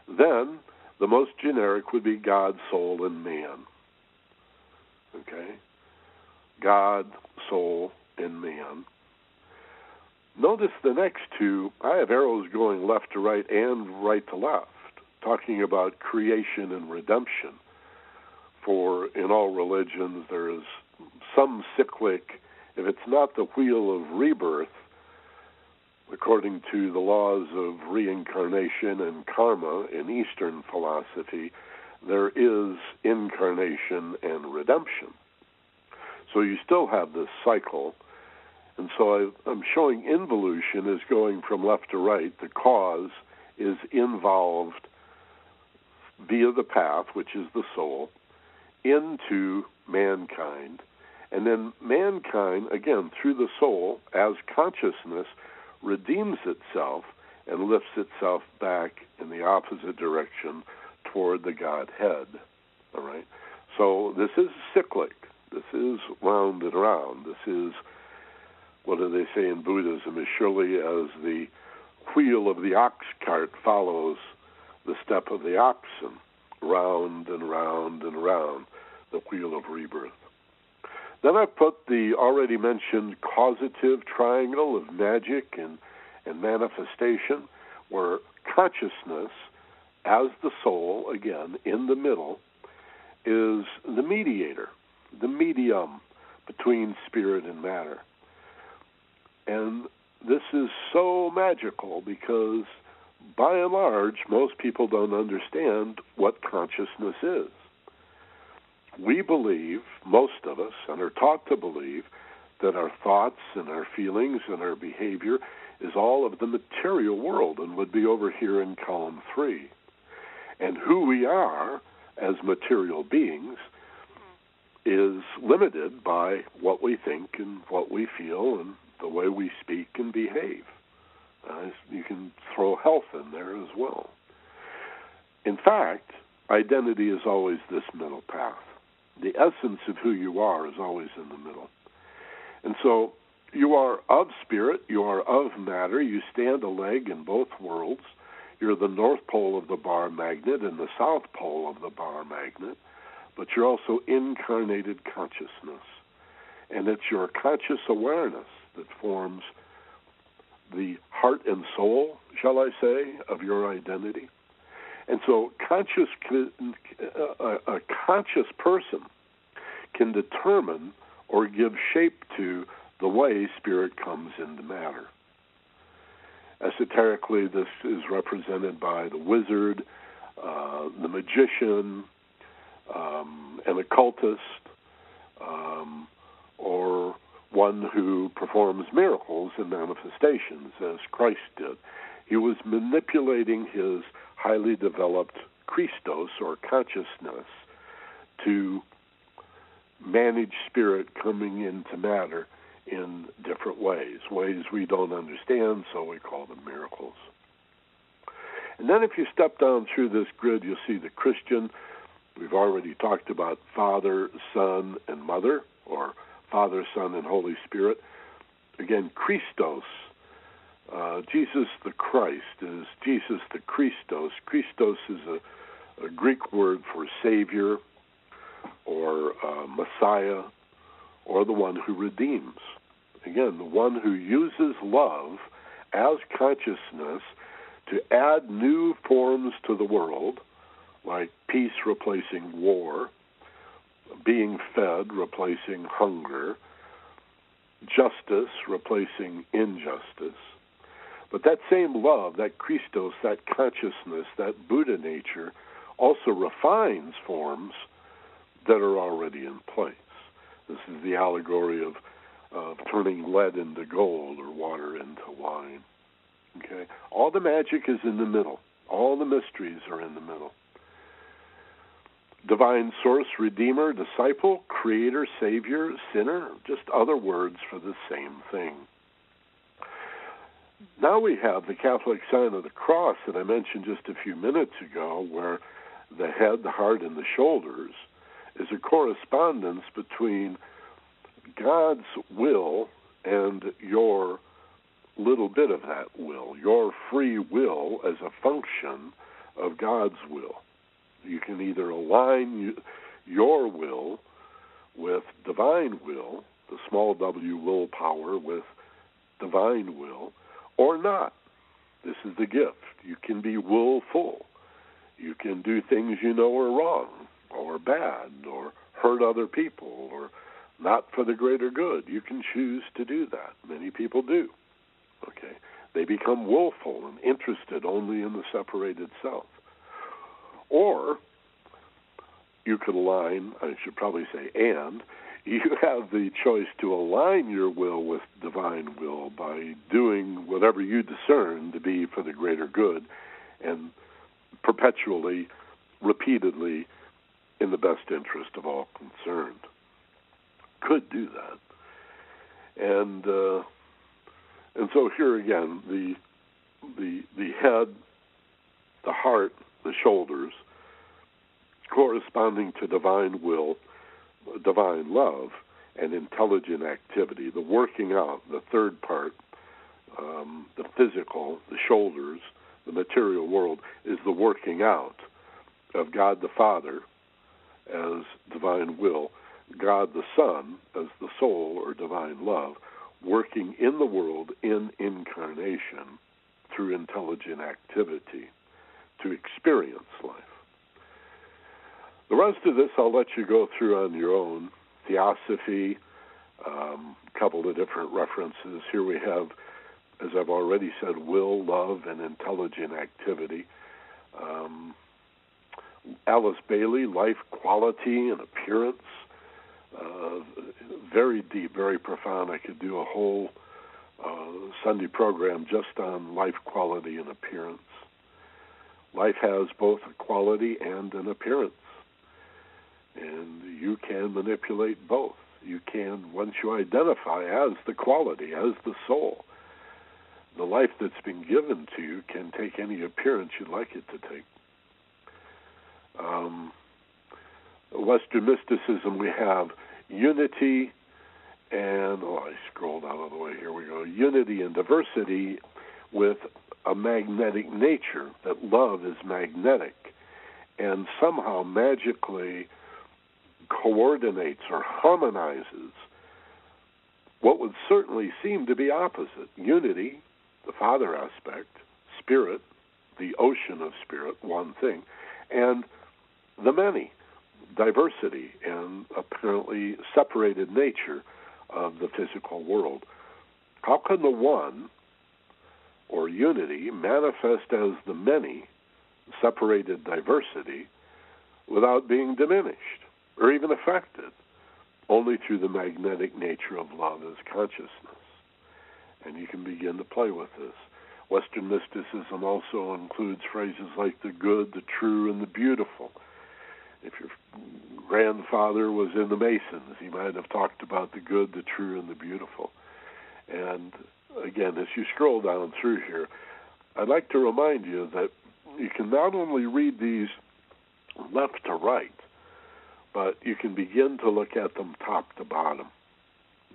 Then the most generic would be God, soul, and man. Okay? God, soul, and man. Notice the next two, I have arrows going left to right and right to left, talking about creation and redemption. For in all religions, there is some cyclic, if it's not the wheel of rebirth, according to the laws of reincarnation and karma in Eastern philosophy, there is incarnation and redemption. So you still have this cycle. And so I, am showing involution is going from left to right. The cause is involved via the path, which is the soul, into mankind. And then mankind, again, through the soul, as consciousness, redeems itself and lifts itself back in the opposite direction toward the Godhead. All right? So this is cyclic. This is round and round. This is, what do they say in Buddhism, as surely as the wheel of the ox cart follows the step of the oxen, round and round and round, the wheel of rebirth. Then I put the already mentioned causative triangle of magic and, and manifestation, where consciousness, as the soul, again, in the middle, is the mediator, the medium between spirit and matter. And this is so magical because, by and large, most people don't understand what consciousness is we believe, most of us, and are taught to believe, that our thoughts and our feelings and our behavior is all of the material world and would be over here in column three. And who we are as material beings is limited by what we think and what we feel and the way we speak and behave. Uh, you can throw health in there as well. In fact, identity is always this middle path the essence of who you are is always in the middle. And so you are of spirit, you are of matter, you stand a leg in both worlds. You're the north pole of the bar magnet and the south pole of the bar magnet, but you're also incarnated consciousness. And it's your conscious awareness that forms the heart and soul, shall I say, of your identity. And so, conscious, a, a conscious person can determine or give shape to the way spirit comes into matter. Esoterically, this is represented by the wizard, uh, the magician, um, an occultist, um, or one who performs miracles and manifestations, as Christ did. He was manipulating his highly developed Christos or consciousness to manage spirit coming into matter in different ways, ways we don't understand, so we call them miracles. And then if you step down through this grid, you'll see the Christian. We've already talked about Father, Son, and Mother, or Father, Son, and Holy Spirit. Again, Christos. Uh, Jesus the Christ is Jesus the Christos. Christos is a, a Greek word for Savior or uh, Messiah or the one who redeems. Again, the one who uses love as consciousness to add new forms to the world, like peace replacing war, being fed replacing hunger, justice replacing injustice. But that same love, that Christos, that consciousness, that Buddha nature, also refines forms that are already in place. This is the allegory of, of turning lead into gold or water into wine. Okay? All the magic is in the middle. All the mysteries are in the middle. Divine source, redeemer, disciple, creator, savior, sinner, just other words for the same thing. Now we have the Catholic sign of the cross that I mentioned just a few minutes ago, where the head, the heart, and the shoulders is a correspondence between God's will and your little bit of that will, your free will as a function of God's will. You can either align your will with divine will, the small w willpower with divine will, or not. This is the gift. You can be willful. You can do things you know are wrong or bad or hurt other people or not for the greater good. You can choose to do that. Many people do. Okay? They become willful and interested only in the separated self. Or you could align, I should probably say and, you *laughs* have the choice to align your will with divine will by doing whatever you discern to be for the greater good and perpetually, repeatedly, in the best interest of all concerned. Could do that. And uh, and so here again, the the the head, the heart, the shoulders, corresponding to divine will, divine love, and intelligent activity. The working out, the third part, um, the physical, the shoulders, the material world, is the working out of God the Father as divine will, God the Son as the soul or divine love, working in the world in incarnation through intelligent activity to experience life. The rest of this I'll let you go through on your own. Theosophy, a um, couple of different references. Here we have, as I've already said, will, love, and intelligent activity. Um, Alice Bailey, life quality and appearance. Uh, very deep, very profound. I could do a whole uh, Sunday program just on life quality and appearance. Life has both a quality and an appearance, and you can manipulate both. You can, once you identify as the quality, as the soul, the life that's been given to you can take any appearance you'd like it to take. Um, Western mysticism, we have unity and, oh, I scrolled out of the way. Here we go. Unity and diversity with a magnetic nature, that love is magnetic and somehow magically coordinates or harmonizes what would certainly seem to be opposite unity, the Father aspect, spirit, the ocean of spirit, one thing, and the many, diversity and apparently separated nature of the physical world. How can the one or unity manifest as the many, separated diversity, without being diminished or even affected? Only through the magnetic nature of love as consciousness. And you can begin to play with this. Western mysticism also includes phrases like the good, the true, and the beautiful if your grandfather was in the Masons, he might have talked about the good, the true, and the beautiful. And again, as you scroll down through here, I'd like to remind you that you can not only read these left to right, but you can begin to look at them top to bottom.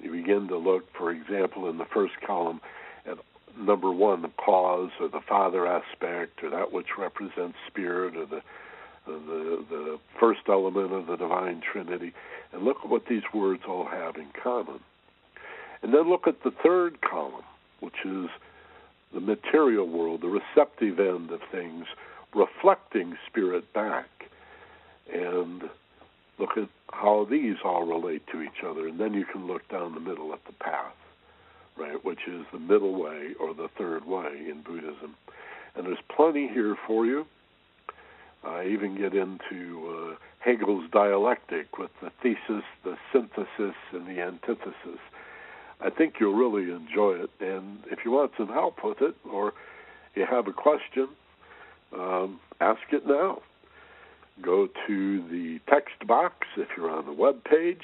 You begin to look, for example, in the first column at number one, the cause or the father aspect or that which represents spirit or the the the first element of the divine trinity and look at what these words all have in common and then look at the third column which is the material world the receptive end of things reflecting spirit back. And look at how these all relate to each other. And then you can look down the middle at the path right which is the middle way or the third way in buddhism. And there's plenty here for you. I even get into uh, Hegel's dialectic with the thesis, the synthesis, and the antithesis. I think you'll really enjoy it. And if you want some help with it, or you have a question, um, ask it now. Go to the text box if you're on the web page.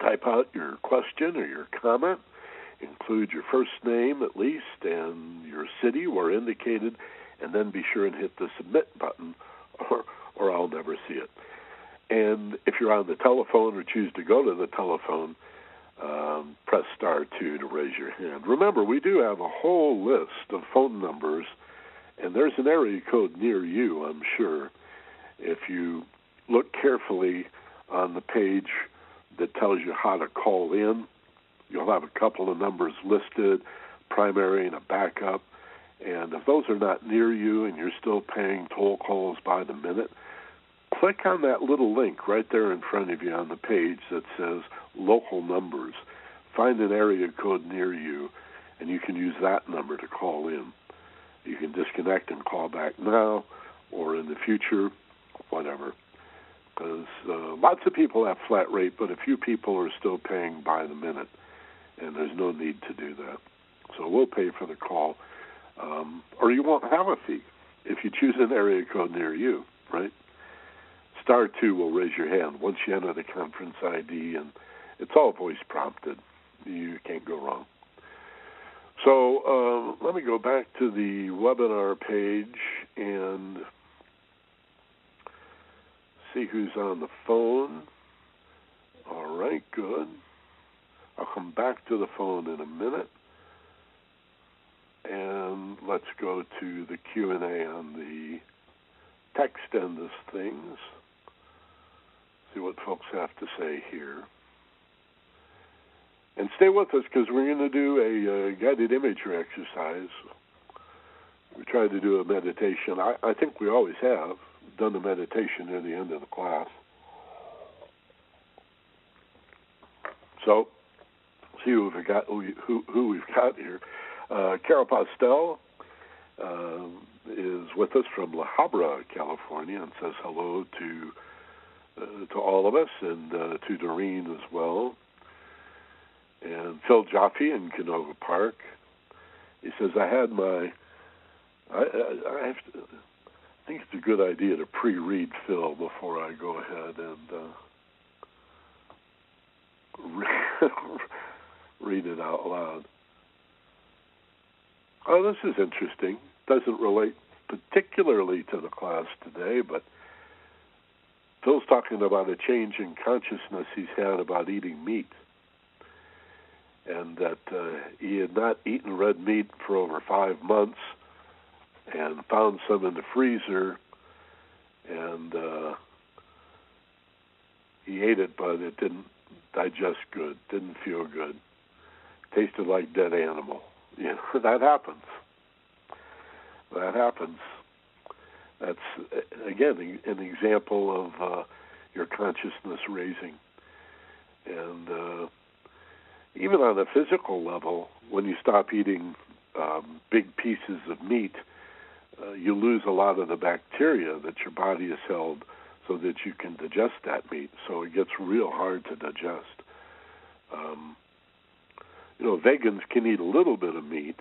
Type out your question or your comment. Include your first name at least and your city where indicated and then be sure and hit the submit button, *laughs* or or I'll never see it. And if you're on the telephone or choose to go to the telephone, um, press star two to raise your hand. Remember, we do have a whole list of phone numbers, and there's an area code near you, I'm sure. If you look carefully on the page that tells you how to call in, you'll have a couple of numbers listed, primary and a backup. And if those are not near you and you're still paying toll calls by the minute, click on that little link right there in front of you on the page that says local numbers. Find an area code near you, and you can use that number to call in. You can disconnect and call back now or in the future, whatever. Because uh, lots of people have flat rate, but a few people are still paying by the minute, and there's no need to do that. So we'll pay for the call um, or you won't have a fee if you choose an area code near you, right? Star two will raise your hand once you enter the conference ID, and it's all voice prompted. You can't go wrong. So uh, let me go back to the webinar page and see who's on the phone. All right, good. I'll come back to the phone in a minute and let's go to the Q&A on the text end of things. See what folks have to say here. And stay with us because we're going to do a uh, guided imagery exercise. We try to do a meditation. I, I think we always have done the meditation near the end of the class. So, see who we've got, who, who we've got here. Uh, Carol Postel uh, is with us from La Habra, California, and says hello to uh, to all of us and uh, to Doreen as well. And Phil Jaffe in Canoga Park. He says, I had my. I, I, I have to, I think it's a good idea to pre-read Phil before I go ahead and uh, *laughs* read it out loud. Oh, this is interesting. Doesn't relate particularly to the class today, but Phil's talking about a change in consciousness he's had about eating meat. And that uh, he had not eaten red meat for over five months and found some in the freezer and uh, he ate it, but it didn't digest good, didn't feel good, tasted like dead animal. *laughs* You know, that happens. That happens. That's again an example of uh, your consciousness raising, and uh, even on a physical level, when you stop eating um, big pieces of meat, uh, you lose a lot of the bacteria that your body has held so that you can digest that meat. So it gets real hard to digest. Um, you know, vegans can eat a little bit of meat.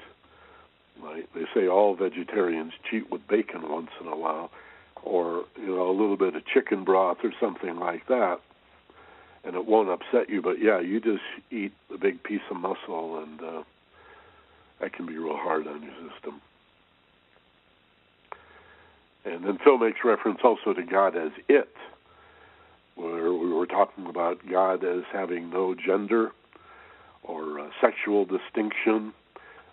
Right? They say all vegetarians cheat with bacon once in a while, or you know, a little bit of chicken broth or something like that, and it won't upset you. But yeah, you just eat a big piece of muscle, and uh, that can be real hard on your system. And then Phil makes reference also to God as it, where we were talking about God as having no gender or uh, sexual distinction.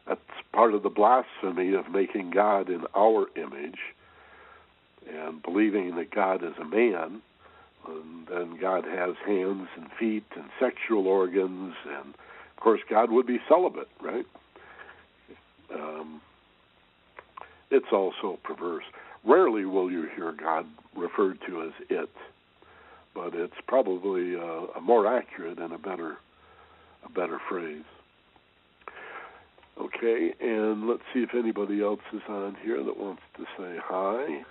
That's part of the blasphemy of making God in our image and believing that God is a man. And then God has hands and feet and sexual organs, and of course, God would be celibate, right? Um, it's also perverse. Rarely will you hear God referred to as it, but it's probably a, a more accurate and a better a better phrase. Okay, and let's see if anybody else is on here that wants to say hi.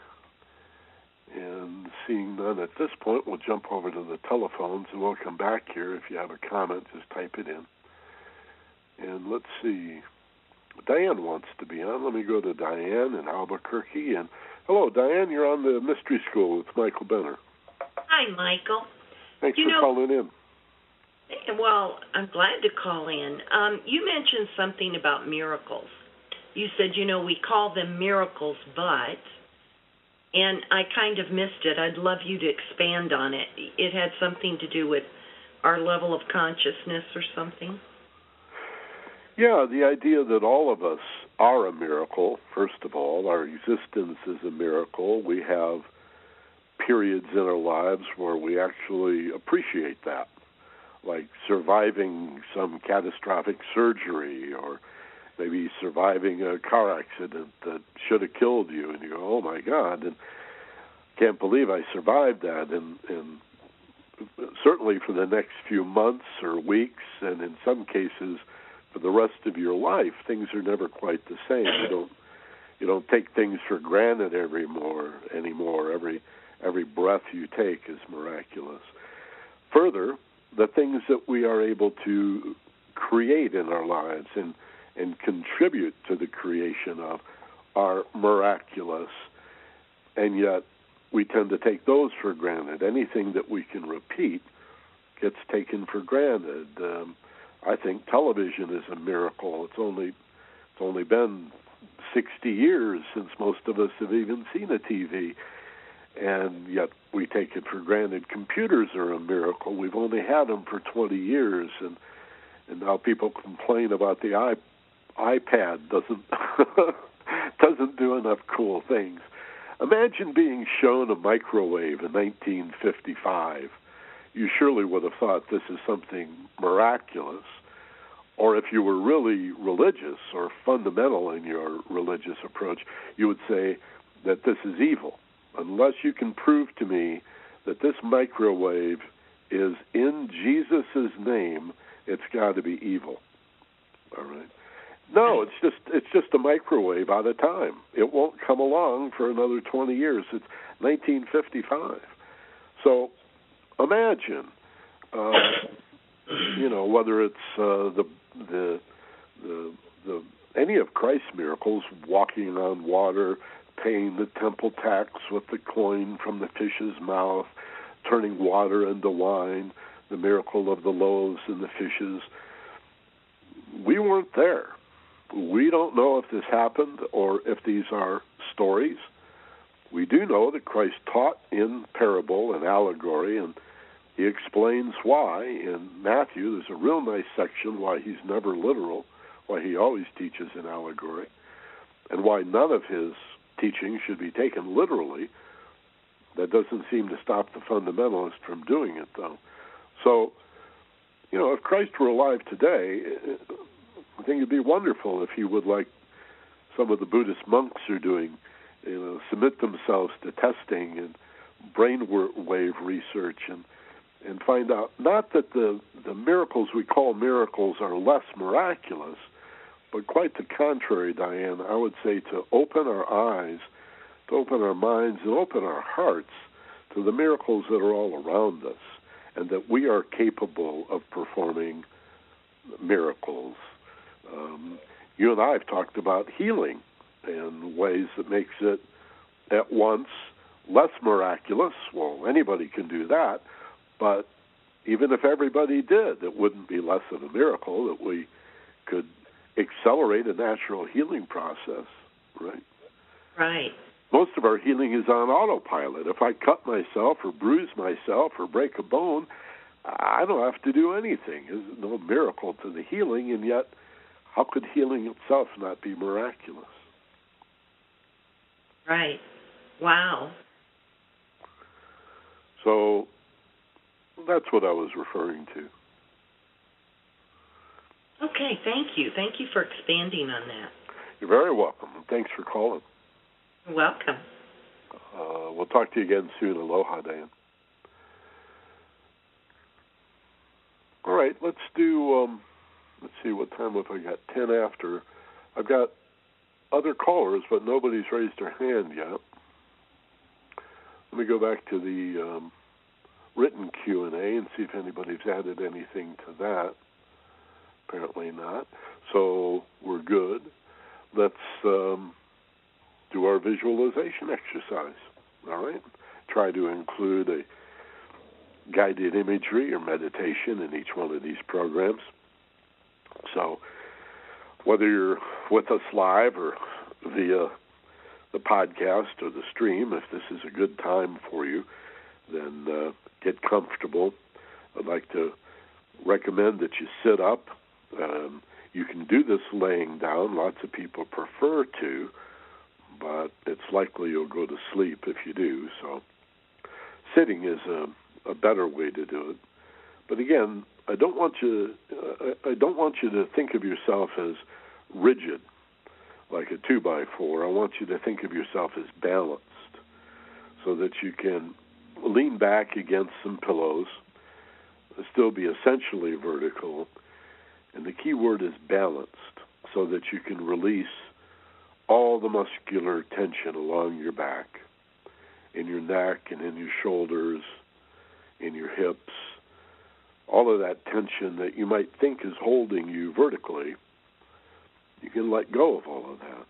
And seeing none at this point, we'll jump over to the telephones and we'll come back here. If you have a comment, just type it in. And let's see. Diane wants to be on. Let me go to Diane in Albuquerque. And hello, Diane. You're on the Mystery School with Michael Benner. Hi, Michael. Thanks you for know, calling in. Well, I'm glad to call in. Um, you mentioned something about miracles. You said, you know, we call them miracles, but, and I kind of missed it. I'd love you to expand on it. It had something to do with our level of consciousness or something. Yeah, the idea that all of us are a miracle, first of all, our existence is a miracle. We have periods in our lives where we actually appreciate that, like surviving some catastrophic surgery or maybe surviving a car accident that should have killed you, and you go, oh my God, and can't believe I survived that. And, and certainly for the next few months or weeks, and in some cases, for the rest of your life, things are never quite the same. You don't you don't take things for granted every more anymore. Every every breath you take is miraculous. Further, the things that we are able to create in our lives and and contribute to the creation of are miraculous, and yet we tend to take those for granted. Anything that we can repeat gets taken for granted. Um, I think television is a miracle. It's only it's only been 60 years since most of us have even seen a TV, and yet we take it for granted. Computers are a miracle. We've only had them for 20 years, and and now people complain about the iPad doesn't *laughs* doesn't do enough cool things. Imagine being shown a microwave in 1955 you surely would have thought this is something miraculous. Or if you were really religious or fundamental in your religious approach, you would say that this is evil. Unless you can prove to me that this microwave is in Jesus' name, it's got to be evil. All right. No, it's just it's just a microwave out of time. It won't come along for another 20 years. It's 1955. So imagine, uh, you know, whether it's uh, the the the the any of Christ's miracles, walking on water, paying the temple tax with the coin from the fish's mouth, turning water into wine, the miracle of the loaves and the fishes. We weren't there. We don't know if this happened or if these are stories. We do know that Christ taught in parable and allegory and he explains why in Matthew. There's a real nice section why he's never literal, why he always teaches in allegory, and why none of his teaching should be taken literally. That doesn't seem to stop the fundamentalist from doing it, though. So, you know, if Christ were alive today, I think it'd be wonderful if he would, like some of the Buddhist monks are doing, you know, submit themselves to testing and brainwave research and and find out not that the the miracles we call miracles are less miraculous, but quite the contrary, Diane. I would say to open our eyes, to open our minds, and open our hearts to the miracles that are all around us, and that we are capable of performing miracles. Um, you and I have talked about healing in ways that makes it at once less miraculous. Well, anybody can do that but even if everybody did, it wouldn't be less of a miracle that we could accelerate a natural healing process, right? Right. most of our healing is on autopilot. If I cut myself or bruise myself or break a bone, I don't have to do anything. There's no miracle to the healing, and yet, how could healing itself not be miraculous? Right. Wow. So that's what I was referring to. Okay, thank you. Thank you for expanding on that. You're very welcome. Thanks for calling. You're welcome. Uh, we'll talk to you again soon. Aloha, Dan. All right, let's do. Um, let's see what time have I got? Ten after. I've got other callers, but nobody's raised their hand yet. Let me go back to the um, written Q and A and see if anybody's added anything to that. Apparently not. So we're good. Let's um, do our visualization exercise. All right. Try to include a guided imagery or meditation in each one of these programs. So whether you're with us live or via the podcast or the stream, if this is a good time for you, then uh, get comfortable. I'd like to recommend that you sit up. Um, you can do this laying down. Lots of people prefer to, but it's likely you'll go to sleep if you do. So, sitting is a, a better way to do it. But again, I don't want you. Uh, I don't want you to think of yourself as rigid, like a two by four. I want you to think of yourself as balanced, so that you can lean back against some pillows, still be essentially vertical, and the key word is balanced, so that you can release all the muscular tension along your back, in your neck and in your shoulders, in your hips, all of that tension that you might think is holding you vertically, you can let go of all of that.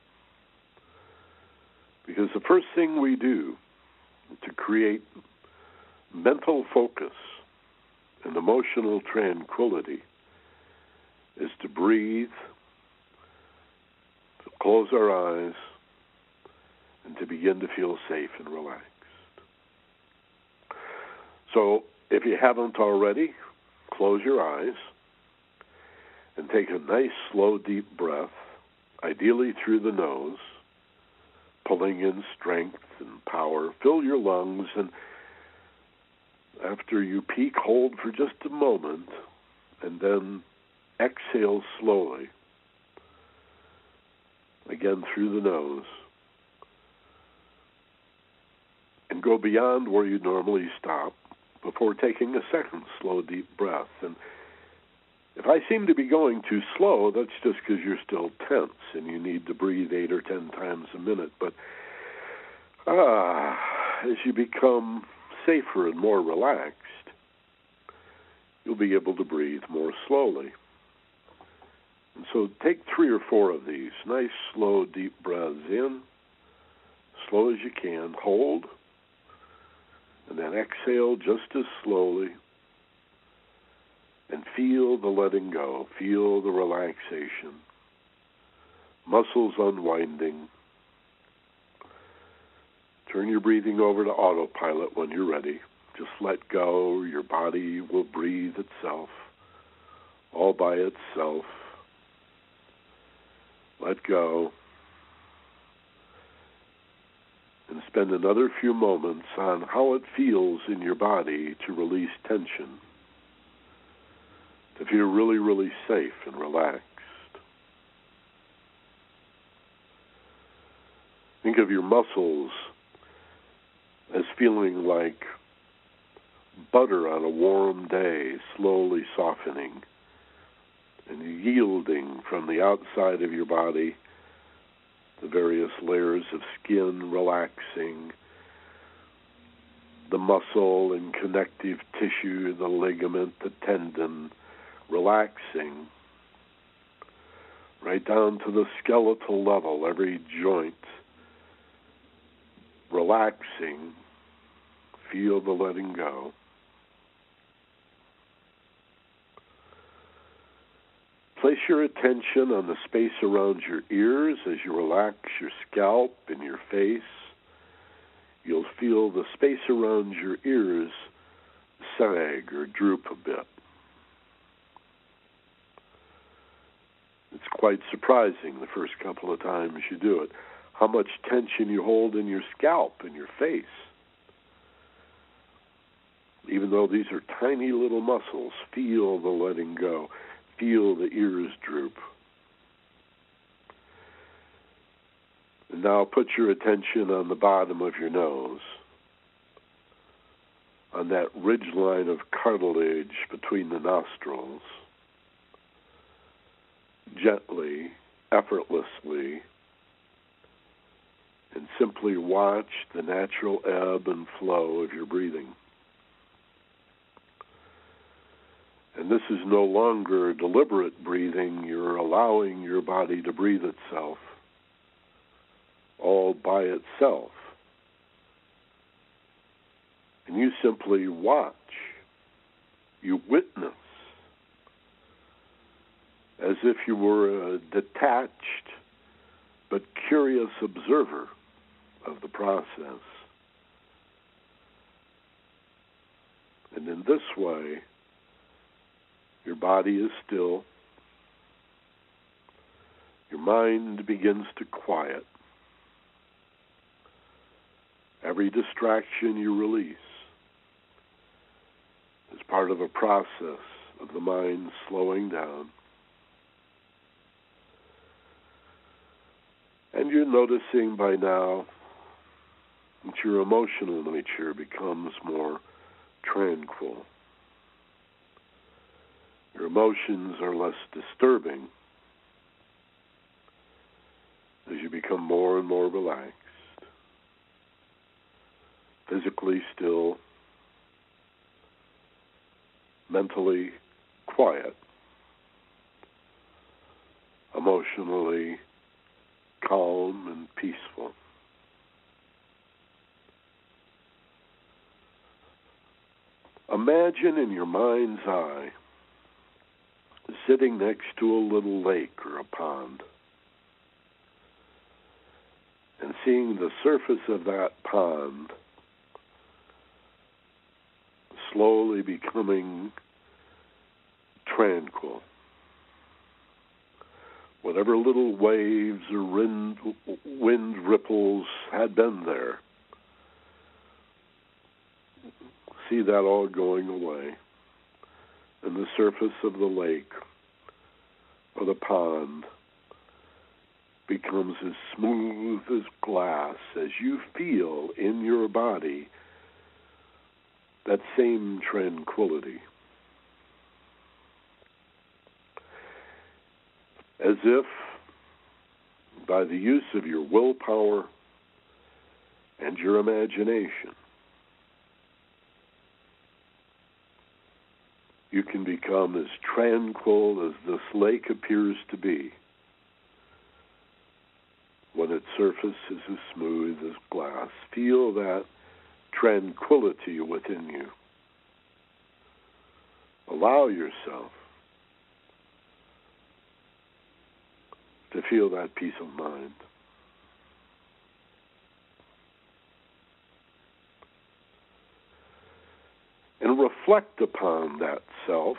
Because the first thing we do to create mental focus and emotional tranquility is to breathe, to close our eyes, and to begin to feel safe and relaxed. So, if you haven't already, close your eyes and take a nice, slow, deep breath, ideally through the nose, pulling in strength and power. Fill your lungs and after you peak, hold for just a moment, and then exhale slowly, again through the nose, and go beyond where you normally stop before taking a second slow, deep breath. And if I seem to be going too slow, that's just because you're still tense and you need to breathe eight or ten times a minute. But ah, as you become safer and more relaxed, you'll be able to breathe more slowly. And so take three or four of these nice, slow, deep breaths in, slow as you can. Hold, and then exhale just as slowly. And feel the letting go, feel the relaxation, muscles unwinding Turn your breathing over to autopilot when you're ready. Just let go. Your body will breathe itself, all by itself. Let go. And spend another few moments on how it feels in your body to release tension, to feel really, really safe and relaxed. Think of your muscles as feeling like butter on a warm day, slowly softening and yielding from the outside of your body, the various layers of skin relaxing, the muscle and connective tissue, the ligament, the tendon relaxing, right down to the skeletal level, every joint relaxing, feel the letting go. Place your attention on the space around your ears as you relax your scalp and your face, you'll feel the space around your ears sag or droop a bit. It's quite surprising the first couple of times you do it how much tension you hold in your scalp and your face. Even though these are tiny little muscles, feel the letting go, feel the ears droop. And now put your attention on the bottom of your nose, on that ridge line of cartilage between the nostrils. Gently, effortlessly, and simply watch the natural ebb and flow of your breathing. And this is no longer deliberate breathing, you're allowing your body to breathe itself all by itself. And you simply watch, you witness, as if you were a detached but curious observer of the process. And in this way, your body is still, your mind begins to quiet. Every distraction you release is part of a process of the mind slowing down. And you're noticing by now that your emotional nature becomes more tranquil. Your emotions are less disturbing as you become more and more relaxed, physically still, mentally quiet, emotionally calm and peaceful. Imagine in your mind's eye sitting next to a little lake or a pond and seeing the surface of that pond slowly becoming tranquil. Whatever little waves or wind, wind ripples had been there see that all going away. And the surface of the lake or the pond becomes as smooth as glass as you feel in your body that same tranquility. As if by the use of your willpower and your imagination, you can become as tranquil as this lake appears to be when its surface is as smooth as glass. Feel that tranquility within you. Allow yourself to feel that peace of mind. And reflect upon that self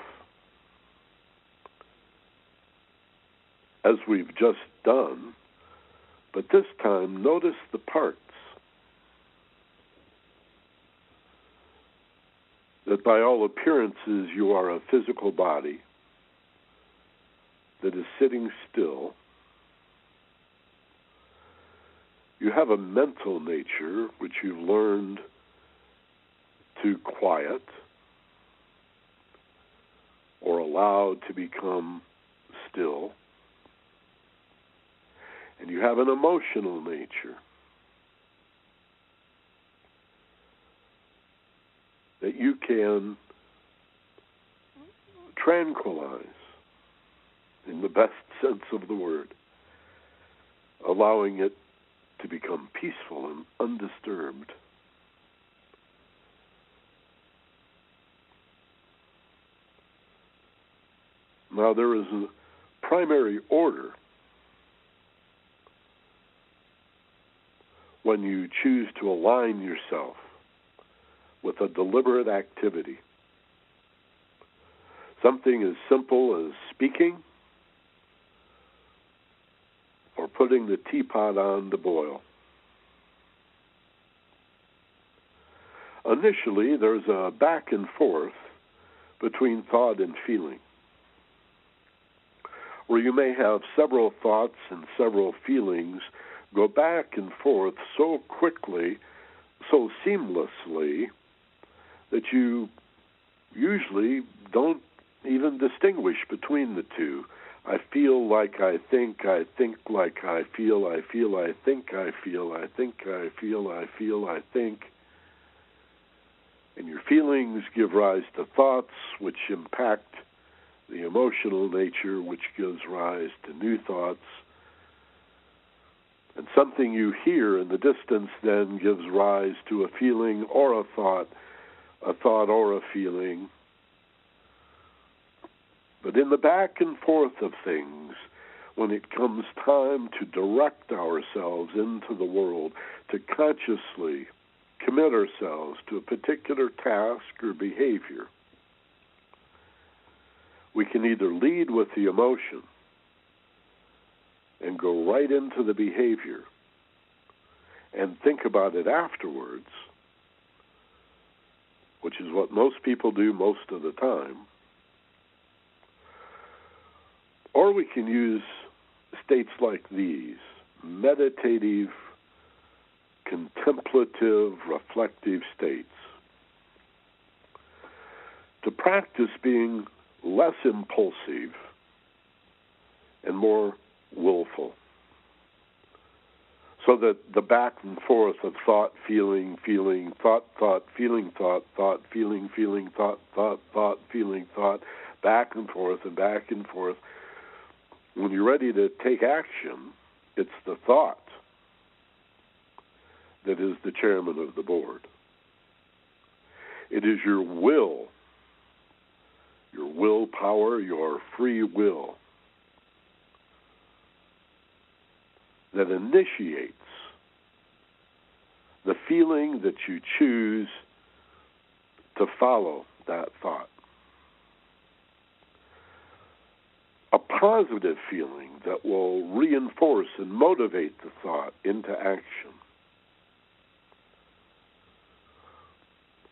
as we've just done, but this time notice the parts that by all appearances you are a physical body that is sitting still. You have a mental nature which you've learned to quiet or allowed to become still. And you have an emotional nature that you can tranquilize in the best sense of the word, allowing it to become peaceful and undisturbed. Now, there is a primary order when you choose to align yourself with a deliberate activity. Something as simple as speaking or putting the teapot on to boil. Initially, there's a back and forth between thought and feeling, where you may have several thoughts and several feelings go back and forth so quickly, so seamlessly, that you usually don't even distinguish between the two. I feel like I think, I think like I feel, I feel, I think, I feel, I think, I feel, I feel, I think. And your feelings give rise to thoughts, which impact the emotional nature, which gives rise to new thoughts. And something you hear in the distance then gives rise to a feeling or a thought, a thought or a feeling. But in the back and forth of things, when it comes time to direct ourselves into the world, to consciously commit ourselves to a particular task or behavior, we can either lead with the emotion and go right into the behavior and think about it afterwards, which is what most people do most of the time, or we can use states like these meditative contemplative, reflective states. To practice being less impulsive and more willful. So that the back and forth of thought, feeling, feeling, thought, thought, feeling, thought, thought, feeling, feeling, thought, thought, thought, feeling, thought, back and forth and back and forth. When you're ready to take action, it's the thought that is the chairman of the board. It is your will, your willpower, your free will that initiates the feeling that you choose to follow that thought. A positive feeling that will reinforce and motivate the thought into action.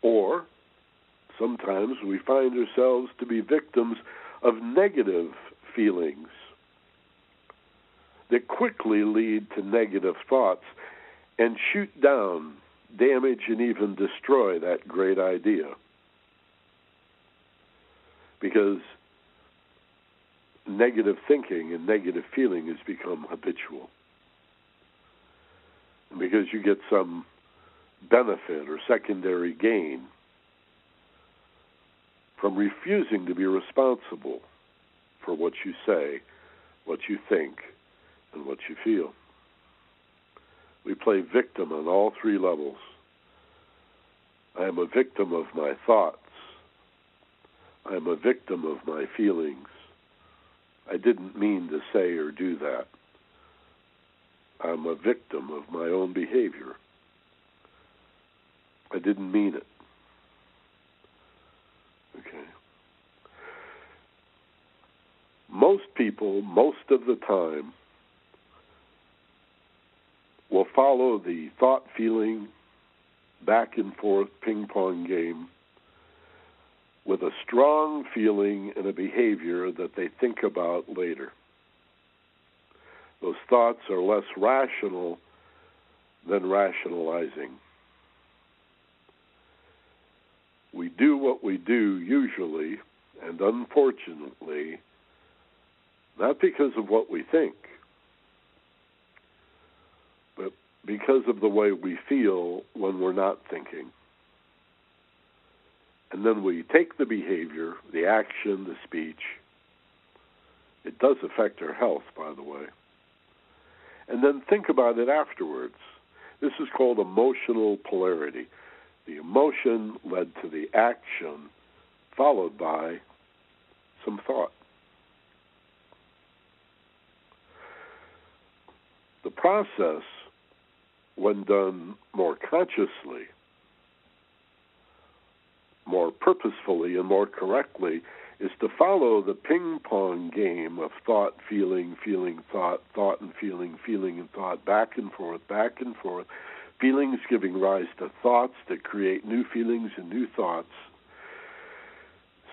Or sometimes we find ourselves to be victims of negative feelings that quickly lead to negative thoughts and shoot down, damage, and even destroy that great idea. Because negative thinking and negative feeling has become habitual. Because you get some benefit or secondary gain from refusing to be responsible for what you say, what you think, and what you feel. We play victim on all three levels. I am a victim of my thoughts. I am a victim of my feelings. I didn't mean to say or do that. I'm a victim of my own behavior. I didn't mean it. Okay. Most people, most of the time, will follow the thought feeling back and forth ping pong game with a strong feeling and a behavior that they think about later. Those thoughts are less rational than rationalizing we do what we do usually, and unfortunately, not because of what we think, but because of the way we feel when we're not thinking. And then we take the behavior, the action, the speech. It does affect our health, by the way. And then think about it afterwards. This is called emotional polarity. The emotion led to the action, followed by some thought. The process when done more consciously, more purposefully, and more correctly, is to follow the ping pong game of thought, feeling, feeling, thought, thought and feeling, feeling and thought, back and forth, back and forth. Feelings giving rise to thoughts that create new feelings and new thoughts,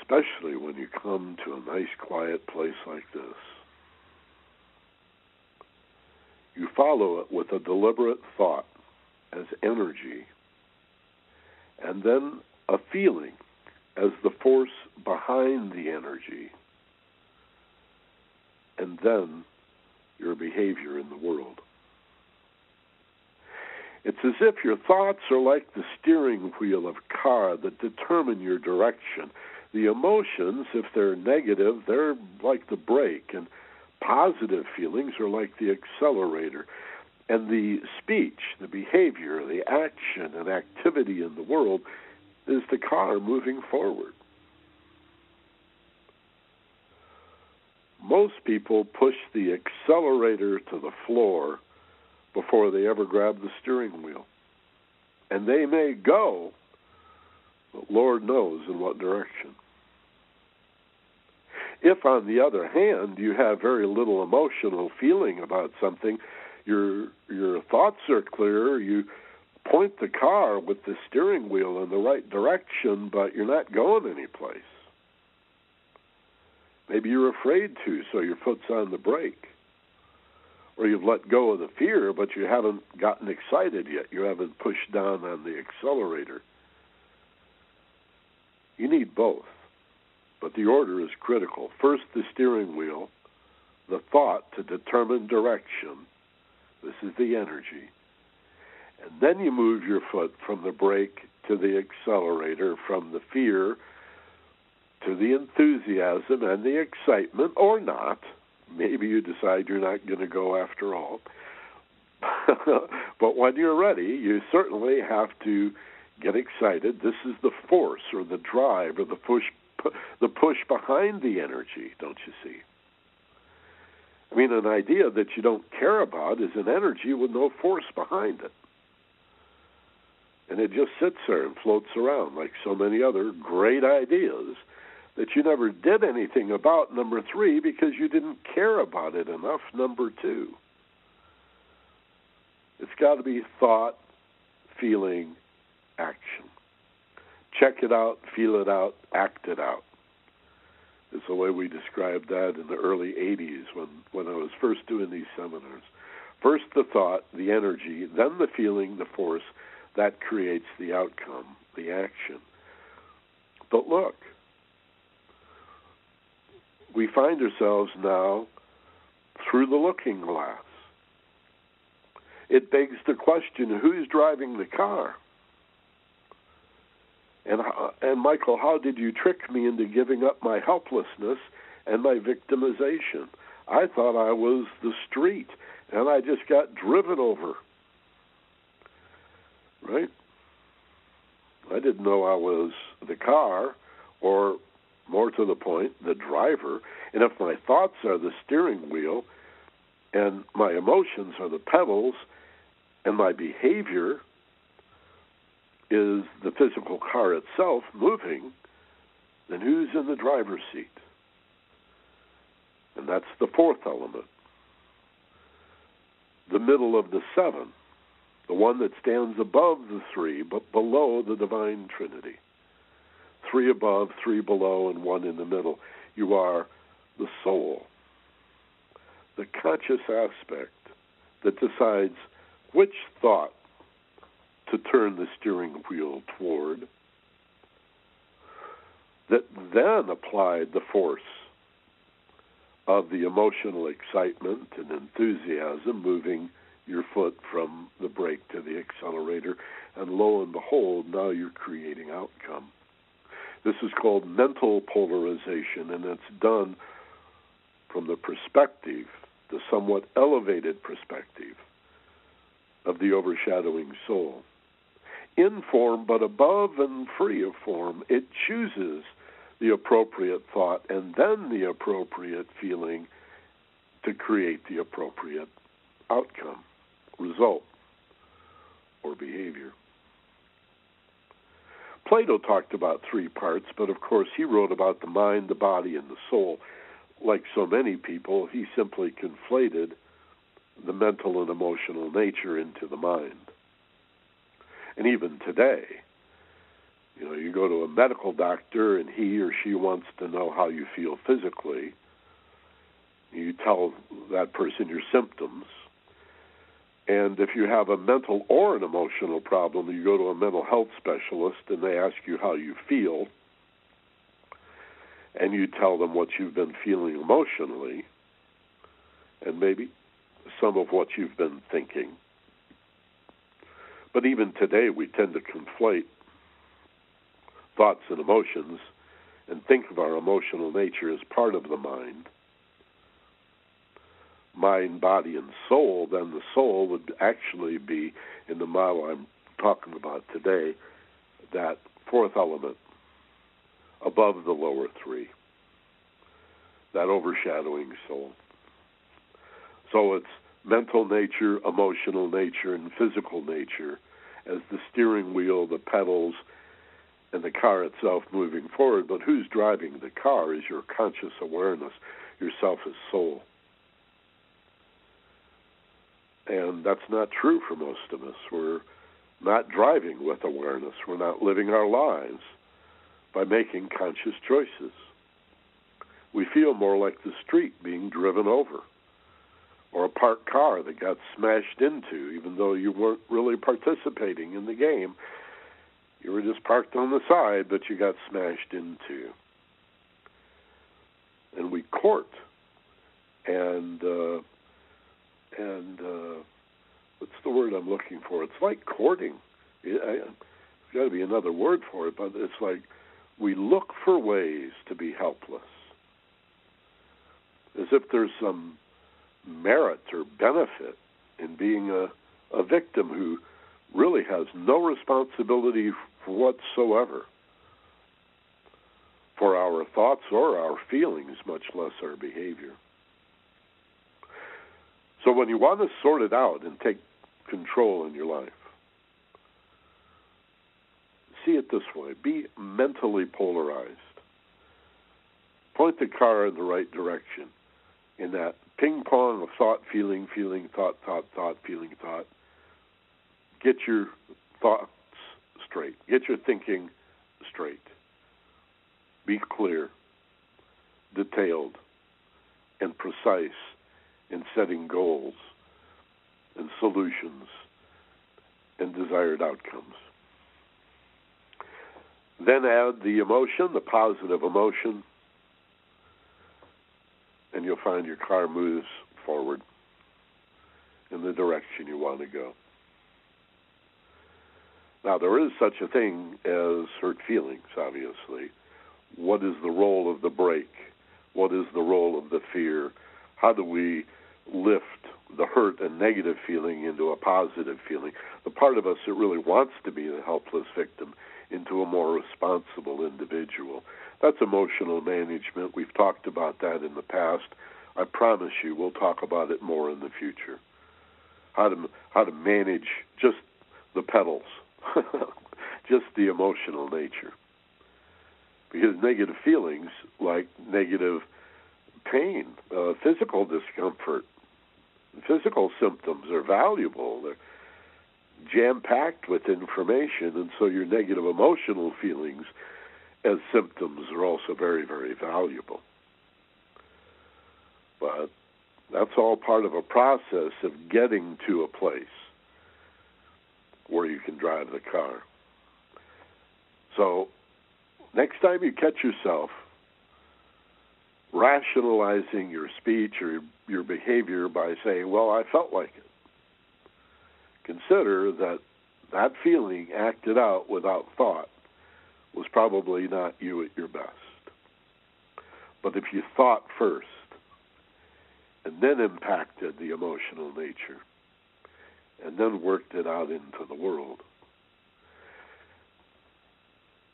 especially when you come to a nice, quiet place like this. You follow it with a deliberate thought as energy, and then a feeling as the force behind the energy, and then your behavior in the world. It's as if your thoughts are like the steering wheel of a car that determine your direction. The emotions, if they're negative, they're like the brake, and positive feelings are like the accelerator. And the speech, the behavior, the action and activity in the world is the car moving forward. Most people push the accelerator to the floor before they ever grab the steering wheel. And they may go, but Lord knows in what direction. If, on the other hand, you have very little emotional feeling about something, your your thoughts are clear, you point the car with the steering wheel in the right direction, but you're not going anyplace. Maybe you're afraid to, so your foot's on the brake. Or you've let go of the fear, but you haven't gotten excited yet. You haven't pushed down on the accelerator. You need both, but the order is critical. First, the steering wheel, the thought to determine direction. This is the energy. And then you move your foot from the brake to the accelerator, from the fear to the enthusiasm and the excitement, or not. Maybe you decide you're not going to go after all. *laughs* but when you're ready, you certainly have to get excited. This is the force or the drive or the push, the push behind the energy, don't you see? I mean, an idea that you don't care about is an energy with no force behind it and it just sits there and floats around like so many other great ideas that you never did anything about. Number three, because you didn't care about it enough. Number two, it's got to be thought, feeling, action. Check it out, feel it out, act it out. It's the way we described that in the early 80s when, when I was first doing these seminars. First the thought, the energy, then the feeling, the force, that creates the outcome, the action. But look, we find ourselves now through the looking glass. It begs the question who's driving the car? And, uh, and Michael, how did you trick me into giving up my helplessness and my victimization? I thought I was the street, and I just got driven over right? I didn't know I was the car, or more to the point, the driver. And if my thoughts are the steering wheel, and my emotions are the pedals, and my behavior is the physical car itself moving, then who's in the driver's seat? And that's the fourth element. The middle of the seven the one that stands above the three, but below the divine Trinity. Three above, three below, and one in the middle. You are the soul, the conscious aspect that decides which thought to turn the steering wheel toward, that then applied the force of the emotional excitement and enthusiasm moving your foot from the brake to the accelerator, and lo and behold, now you're creating outcome. This is called mental polarization, and it's done from the perspective, the somewhat elevated perspective of the overshadowing soul. In form, but above and free of form, it chooses the appropriate thought and then the appropriate feeling to create the appropriate outcome result. or behavior. Plato talked about three parts, but of course he wrote about the mind, the body, and the soul. Like so many people, he simply conflated the mental and emotional nature into the mind. And even today, you know, you go to a medical doctor and he or she wants to know how you feel physically. You tell that person your symptoms. And if you have a mental or an emotional problem, you go to a mental health specialist and they ask you how you feel. And you tell them what you've been feeling emotionally and maybe some of what you've been thinking. But even today, we tend to conflate thoughts and emotions and think of our emotional nature as part of the mind. Mind, body, and soul, then the soul would actually be, in the model I'm talking about today, that fourth element above the lower three, that overshadowing soul. So it's mental nature, emotional nature, and physical nature as the steering wheel, the pedals, and the car itself moving forward. But who's driving the car is your conscious awareness, yourself as soul. And that's not true for most of us. We're not driving with awareness. We're not living our lives by making conscious choices. We feel more like the street being driven over or a parked car that got smashed into, even though you weren't really participating in the game. You were just parked on the side, but you got smashed into. And we court, and uh, and uh, what's the word I'm looking for? It's like courting. It, I, there's got to be another word for it, but it's like we look for ways to be helpless, as if there's some merit or benefit in being a, a victim who really has no responsibility whatsoever for our thoughts or our feelings, much less our behavior. So when you want to sort it out and take control in your life, see it this way be mentally polarized. Point the car in the right direction in that ping pong of thought, feeling, feeling, thought, thought, thought, feeling, thought. Get your thoughts straight. Get your thinking straight. Be clear, detailed, and precise in setting goals and solutions and desired outcomes. Then add the emotion, the positive emotion, and you'll find your car moves forward in the direction you want to go. Now, there is such a thing as hurt feelings, obviously. What is the role of the brake? What is the role of the fear? How do we lift the hurt and negative feeling into a positive feeling? The part of us that really wants to be the helpless victim into a more responsible individual. That's emotional management. We've talked about that in the past. I promise you, we'll talk about it more in the future. How to how to manage just the pedals, *laughs* just the emotional nature. Because negative feelings, like negative pain, uh, physical discomfort, physical symptoms are valuable. They're jam packed with information, and so your negative emotional feelings as symptoms are also very, very valuable. But that's all part of a process of getting to a place where you can drive the car. So, next time you catch yourself rationalizing your speech or your behavior by saying, Well, I felt like it, consider that that feeling acted out without thought was probably not you at your best. But if you thought first and then impacted the emotional nature and then worked it out into the world,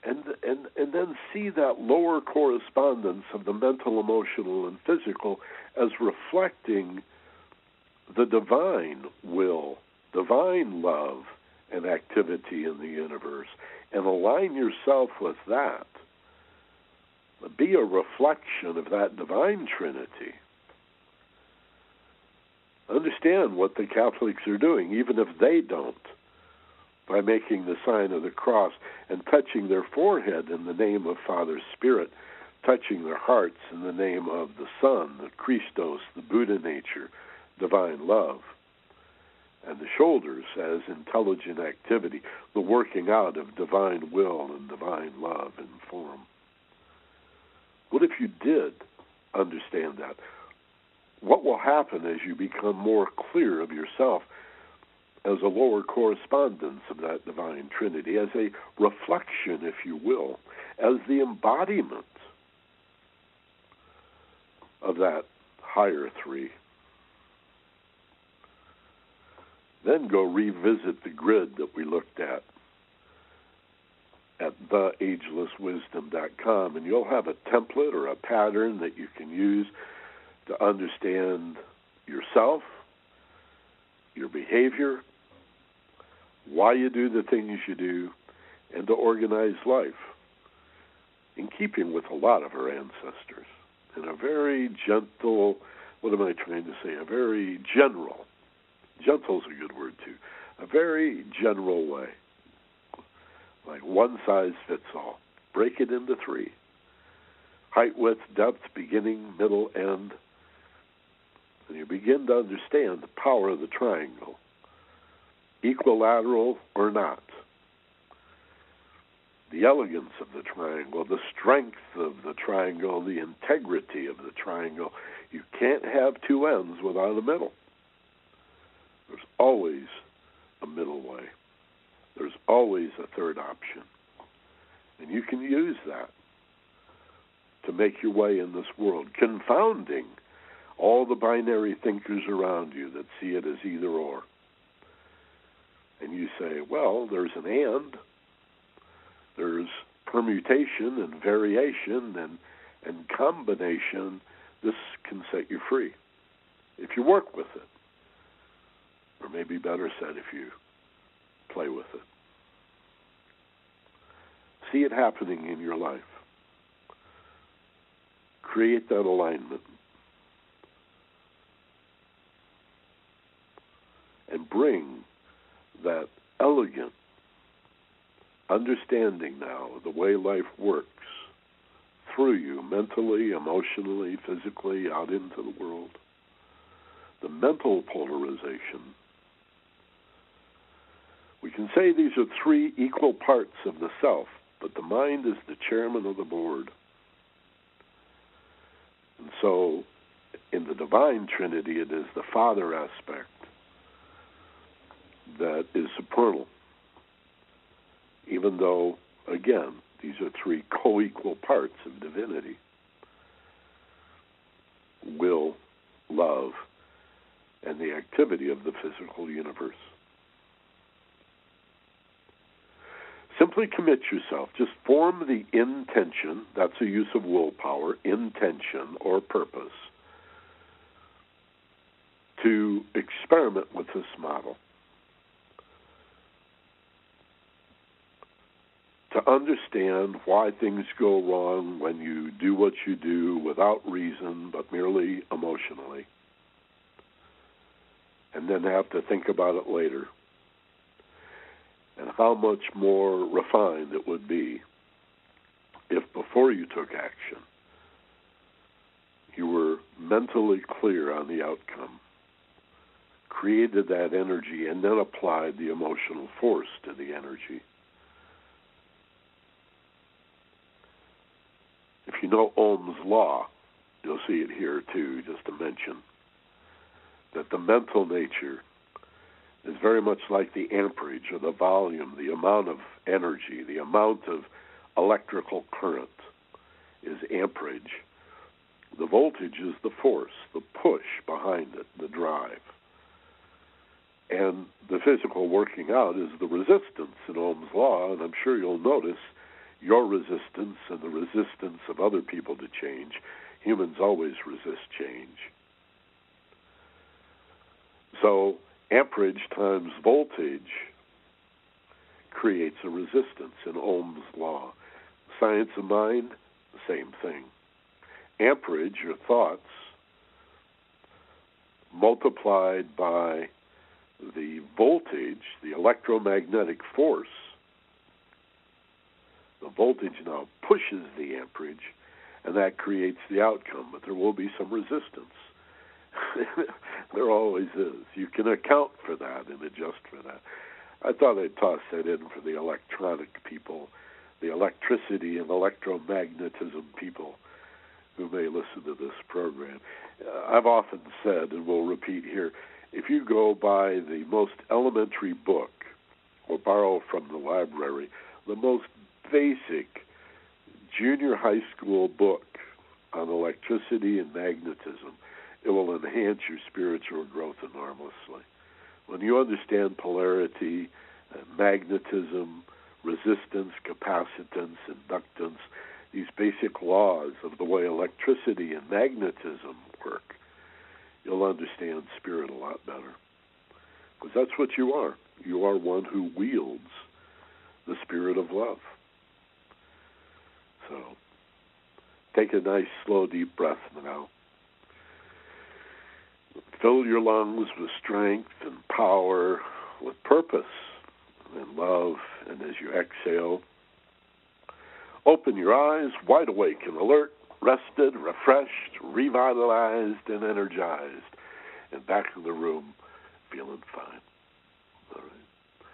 and and and then see that lower correspondence of the mental, emotional, and physical as reflecting the divine will, divine love, and activity in the universe and align yourself with that. Be a reflection of that divine Trinity. Understand what the Catholics are doing, even if they don't, by making the sign of the cross and touching their forehead in the name of Father Spirit, touching their hearts in the name of the Son, the Christos, the Buddha nature, divine love and the shoulders as intelligent activity, the working out of divine will and divine love and form. What if you did understand that? What will happen as you become more clear of yourself as a lower correspondence of that divine Trinity, as a reflection, if you will, as the embodiment of that higher three? Then go revisit the grid that we looked at at theagelesswisdom.com, and you'll have a template or a pattern that you can use to understand yourself, your behavior, why you do the things you do, and to organize life in keeping with a lot of our ancestors in a very gentle, what am I trying to say, a very general Gentle's a good word too. A very general way. Like one size fits all. Break it into three. Height, width, depth, beginning, middle, end. And you begin to understand the power of the triangle. Equilateral or not. The elegance of the triangle, the strength of the triangle, the integrity of the triangle. You can't have two ends without a middle. Always a middle way. There's always a third option. And you can use that to make your way in this world, confounding all the binary thinkers around you that see it as either or. And you say, well, there's an and, there's permutation and variation and, and combination. This can set you free if you work with it or maybe better said if you play with it. See it happening in your life. Create that alignment. And bring that elegant understanding now of the way life works through you mentally, emotionally, physically, out into the world. The mental polarization we can say these are three equal parts of the self, but the mind is the chairman of the board. And so, in the divine trinity, it is the father aspect that is supernal. Even though, again, these are three co equal parts of divinity will, love, and the activity of the physical universe. Simply commit yourself. Just form the intention, that's a use of willpower, intention or purpose, to experiment with this model. To understand why things go wrong when you do what you do without reason but merely emotionally. And then have to think about it later and how much more refined it would be if before you took action you were mentally clear on the outcome, created that energy, and then applied the emotional force to the energy. If you know Ohm's law, you'll see it here too, just to mention that the mental nature is very much like the amperage or the volume, the amount of energy, the amount of electrical current is amperage. The voltage is the force, the push behind it, the drive. And the physical working out is the resistance in Ohm's law, and I'm sure you'll notice your resistance and the resistance of other people to change. Humans always resist change. So amperage times voltage creates a resistance in Ohm's law. Science of mind, same thing. Amperage, your thoughts, multiplied by the voltage, the electromagnetic force, the voltage now pushes the amperage, and that creates the outcome. But there will be some resistance. *laughs* there always is. You can account for that and adjust for that. I thought I'd toss that in for the electronic people, the electricity and electromagnetism people who may listen to this program. Uh, I've often said, and will repeat here, if you go by the most elementary book or borrow from the library, the most basic junior high school book on electricity and magnetism, it will enhance your spiritual growth enormously. When you understand polarity, uh, magnetism, resistance, capacitance, inductance, these basic laws of the way electricity and magnetism work, you'll understand spirit a lot better. Because that's what you are. You are one who wields the spirit of love. So take a nice, slow, deep breath now. Fill your lungs with strength and power, with purpose and love. And as you exhale, open your eyes wide awake and alert, rested, refreshed, revitalized, and energized, and back in the room feeling fine. All right.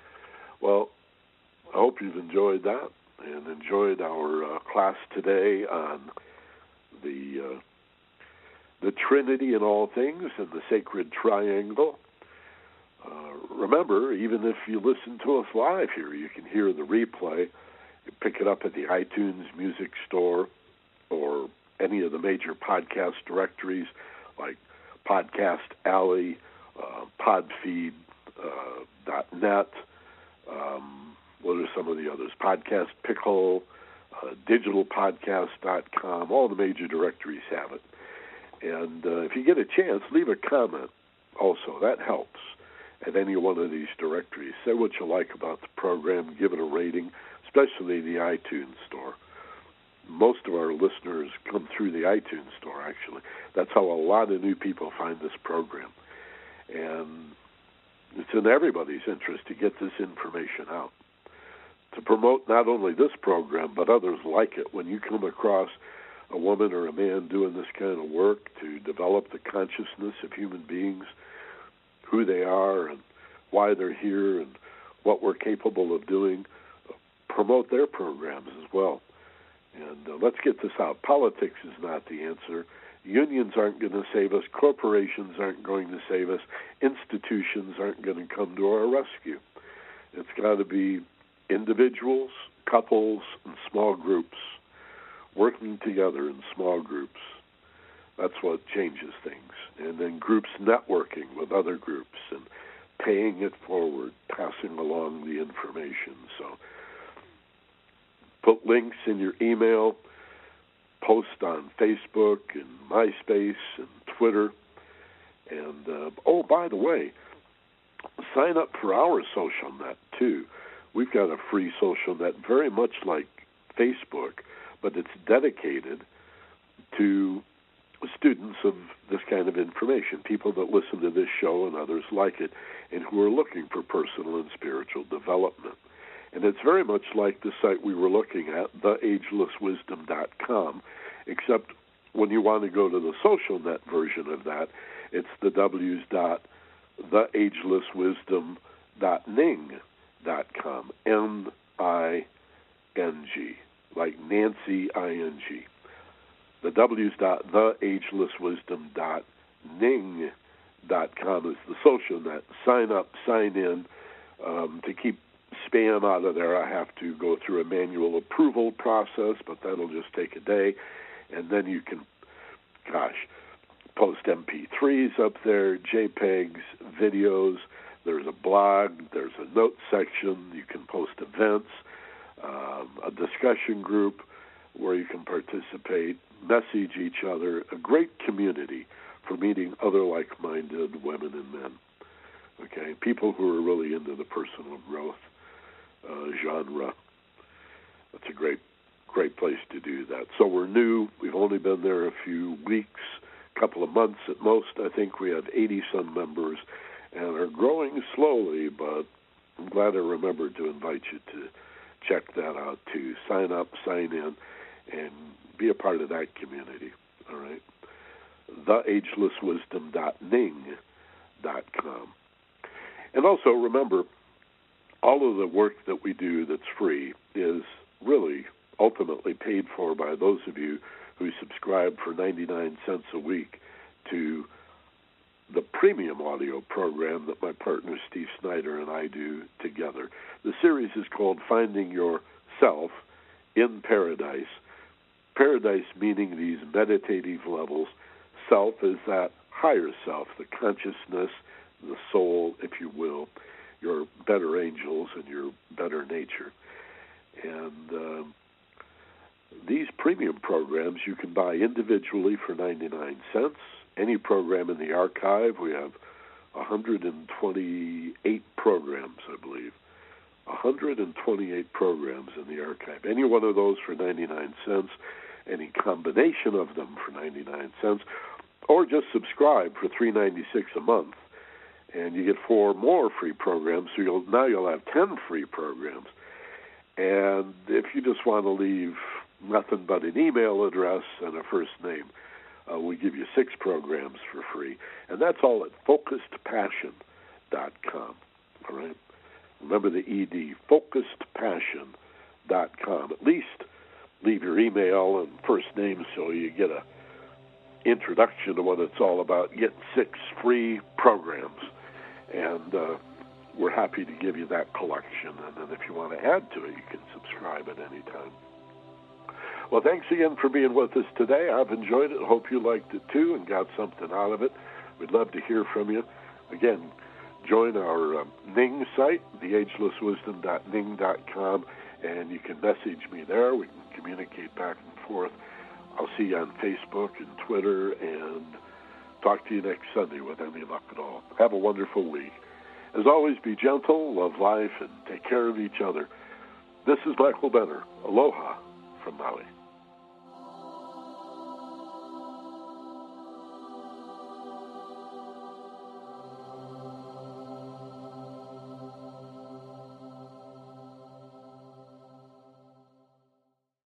Well, I hope you've enjoyed that and enjoyed our uh, class today on the uh, the Trinity in all things and the sacred triangle. Uh, remember, even if you listen to us live here, you can hear the replay. You pick it up at the iTunes Music Store or any of the major podcast directories like Podcast Alley, uh, Podfeed, uh, .net. Um, what are some of the others? Podcast Pickle, uh, digitalpodcast.com. All the major directories have it. And uh, if you get a chance, leave a comment also. That helps at any one of these directories. Say what you like about the program, give it a rating, especially the iTunes store. Most of our listeners come through the iTunes store, actually. That's how a lot of new people find this program. And it's in everybody's interest to get this information out. To promote not only this program, but others like it. When you come across a woman or a man doing this kind of work to develop the consciousness of human beings, who they are and why they're here and what we're capable of doing, promote their programs as well. And uh, let's get this out. Politics is not the answer. Unions aren't going to save us. Corporations aren't going to save us. Institutions aren't going to come to our rescue. It's got to be individuals, couples, and small groups working together in small groups. That's what changes things. And then groups networking with other groups and paying it forward, passing along the information. So put links in your email, post on Facebook and MySpace and Twitter. And uh, oh, by the way, sign up for our social net too. We've got a free social net, very much like Facebook, but it's dedicated to students of this kind of information, people that listen to this show and others like it, and who are looking for personal and spiritual development. And it's very much like the site we were looking at, theagelesswisdom.com, except when you want to go to the social net version of that, it's the w's dot theagelesswisdom.ning.com, N-I-N-G like Nancy ing. The W's dot theagelesswisdom dot ning dot com is the social net. Sign up, sign in. Um, to keep spam out of there, I have to go through a manual approval process, but that'll just take a day, and then you can, gosh, post MP3s up there, JPEGs, videos. There's a blog. There's a note section. You can post events um, a discussion group where you can participate, message each other, a great community for meeting other like minded women and men. Okay, people who are really into the personal growth uh, genre. That's a great, great place to do that. So we're new. We've only been there a few weeks, a couple of months at most. I think we have 80 some members and are growing slowly, but I'm glad I remembered to invite you to check that out too. Sign up, sign in, and be a part of that community. All right. TheAgelessWisdom.ning.com. And also remember, all of the work that we do that's free is really ultimately paid for by those of you who subscribe for 99 cents a week to the premium audio program that my partner Steve Snyder and I do together. The series is called Finding Yourself in Paradise. Paradise meaning these meditative levels. Self is that higher self, the consciousness, the soul, if you will, your better angels and your better nature. And uh, these premium programs you can buy individually for 99 cents any program in the archive. We have 128 programs, I believe. 128 programs in the archive. Any one of those for 99 cents, any combination of them for 99 cents, or just subscribe for 3.96 a month, and you get four more free programs. So you'll now you'll have 10 free programs. And if you just want to leave nothing but an email address and a first name, uh, we give you six programs for free, and that's all at focusedpassion.com. All right. Remember the ed focusedpassion.com. At least leave your email and first name so you get a introduction to what it's all about. Get six free programs, and uh, we're happy to give you that collection. And then if you want to add to it, you can subscribe at any time. Well, thanks again for being with us today. I've enjoyed it. Hope you liked it too and got something out of it. We'd love to hear from you. Again, join our um, Ning site, theagelesswisdom.ning.com, and you can message me there. We can communicate back and forth. I'll see you on Facebook and Twitter and talk to you next Sunday with any luck at all. Have a wonderful week. As always, be gentle, love life, and take care of each other. This is Michael Benner. Aloha from Maui.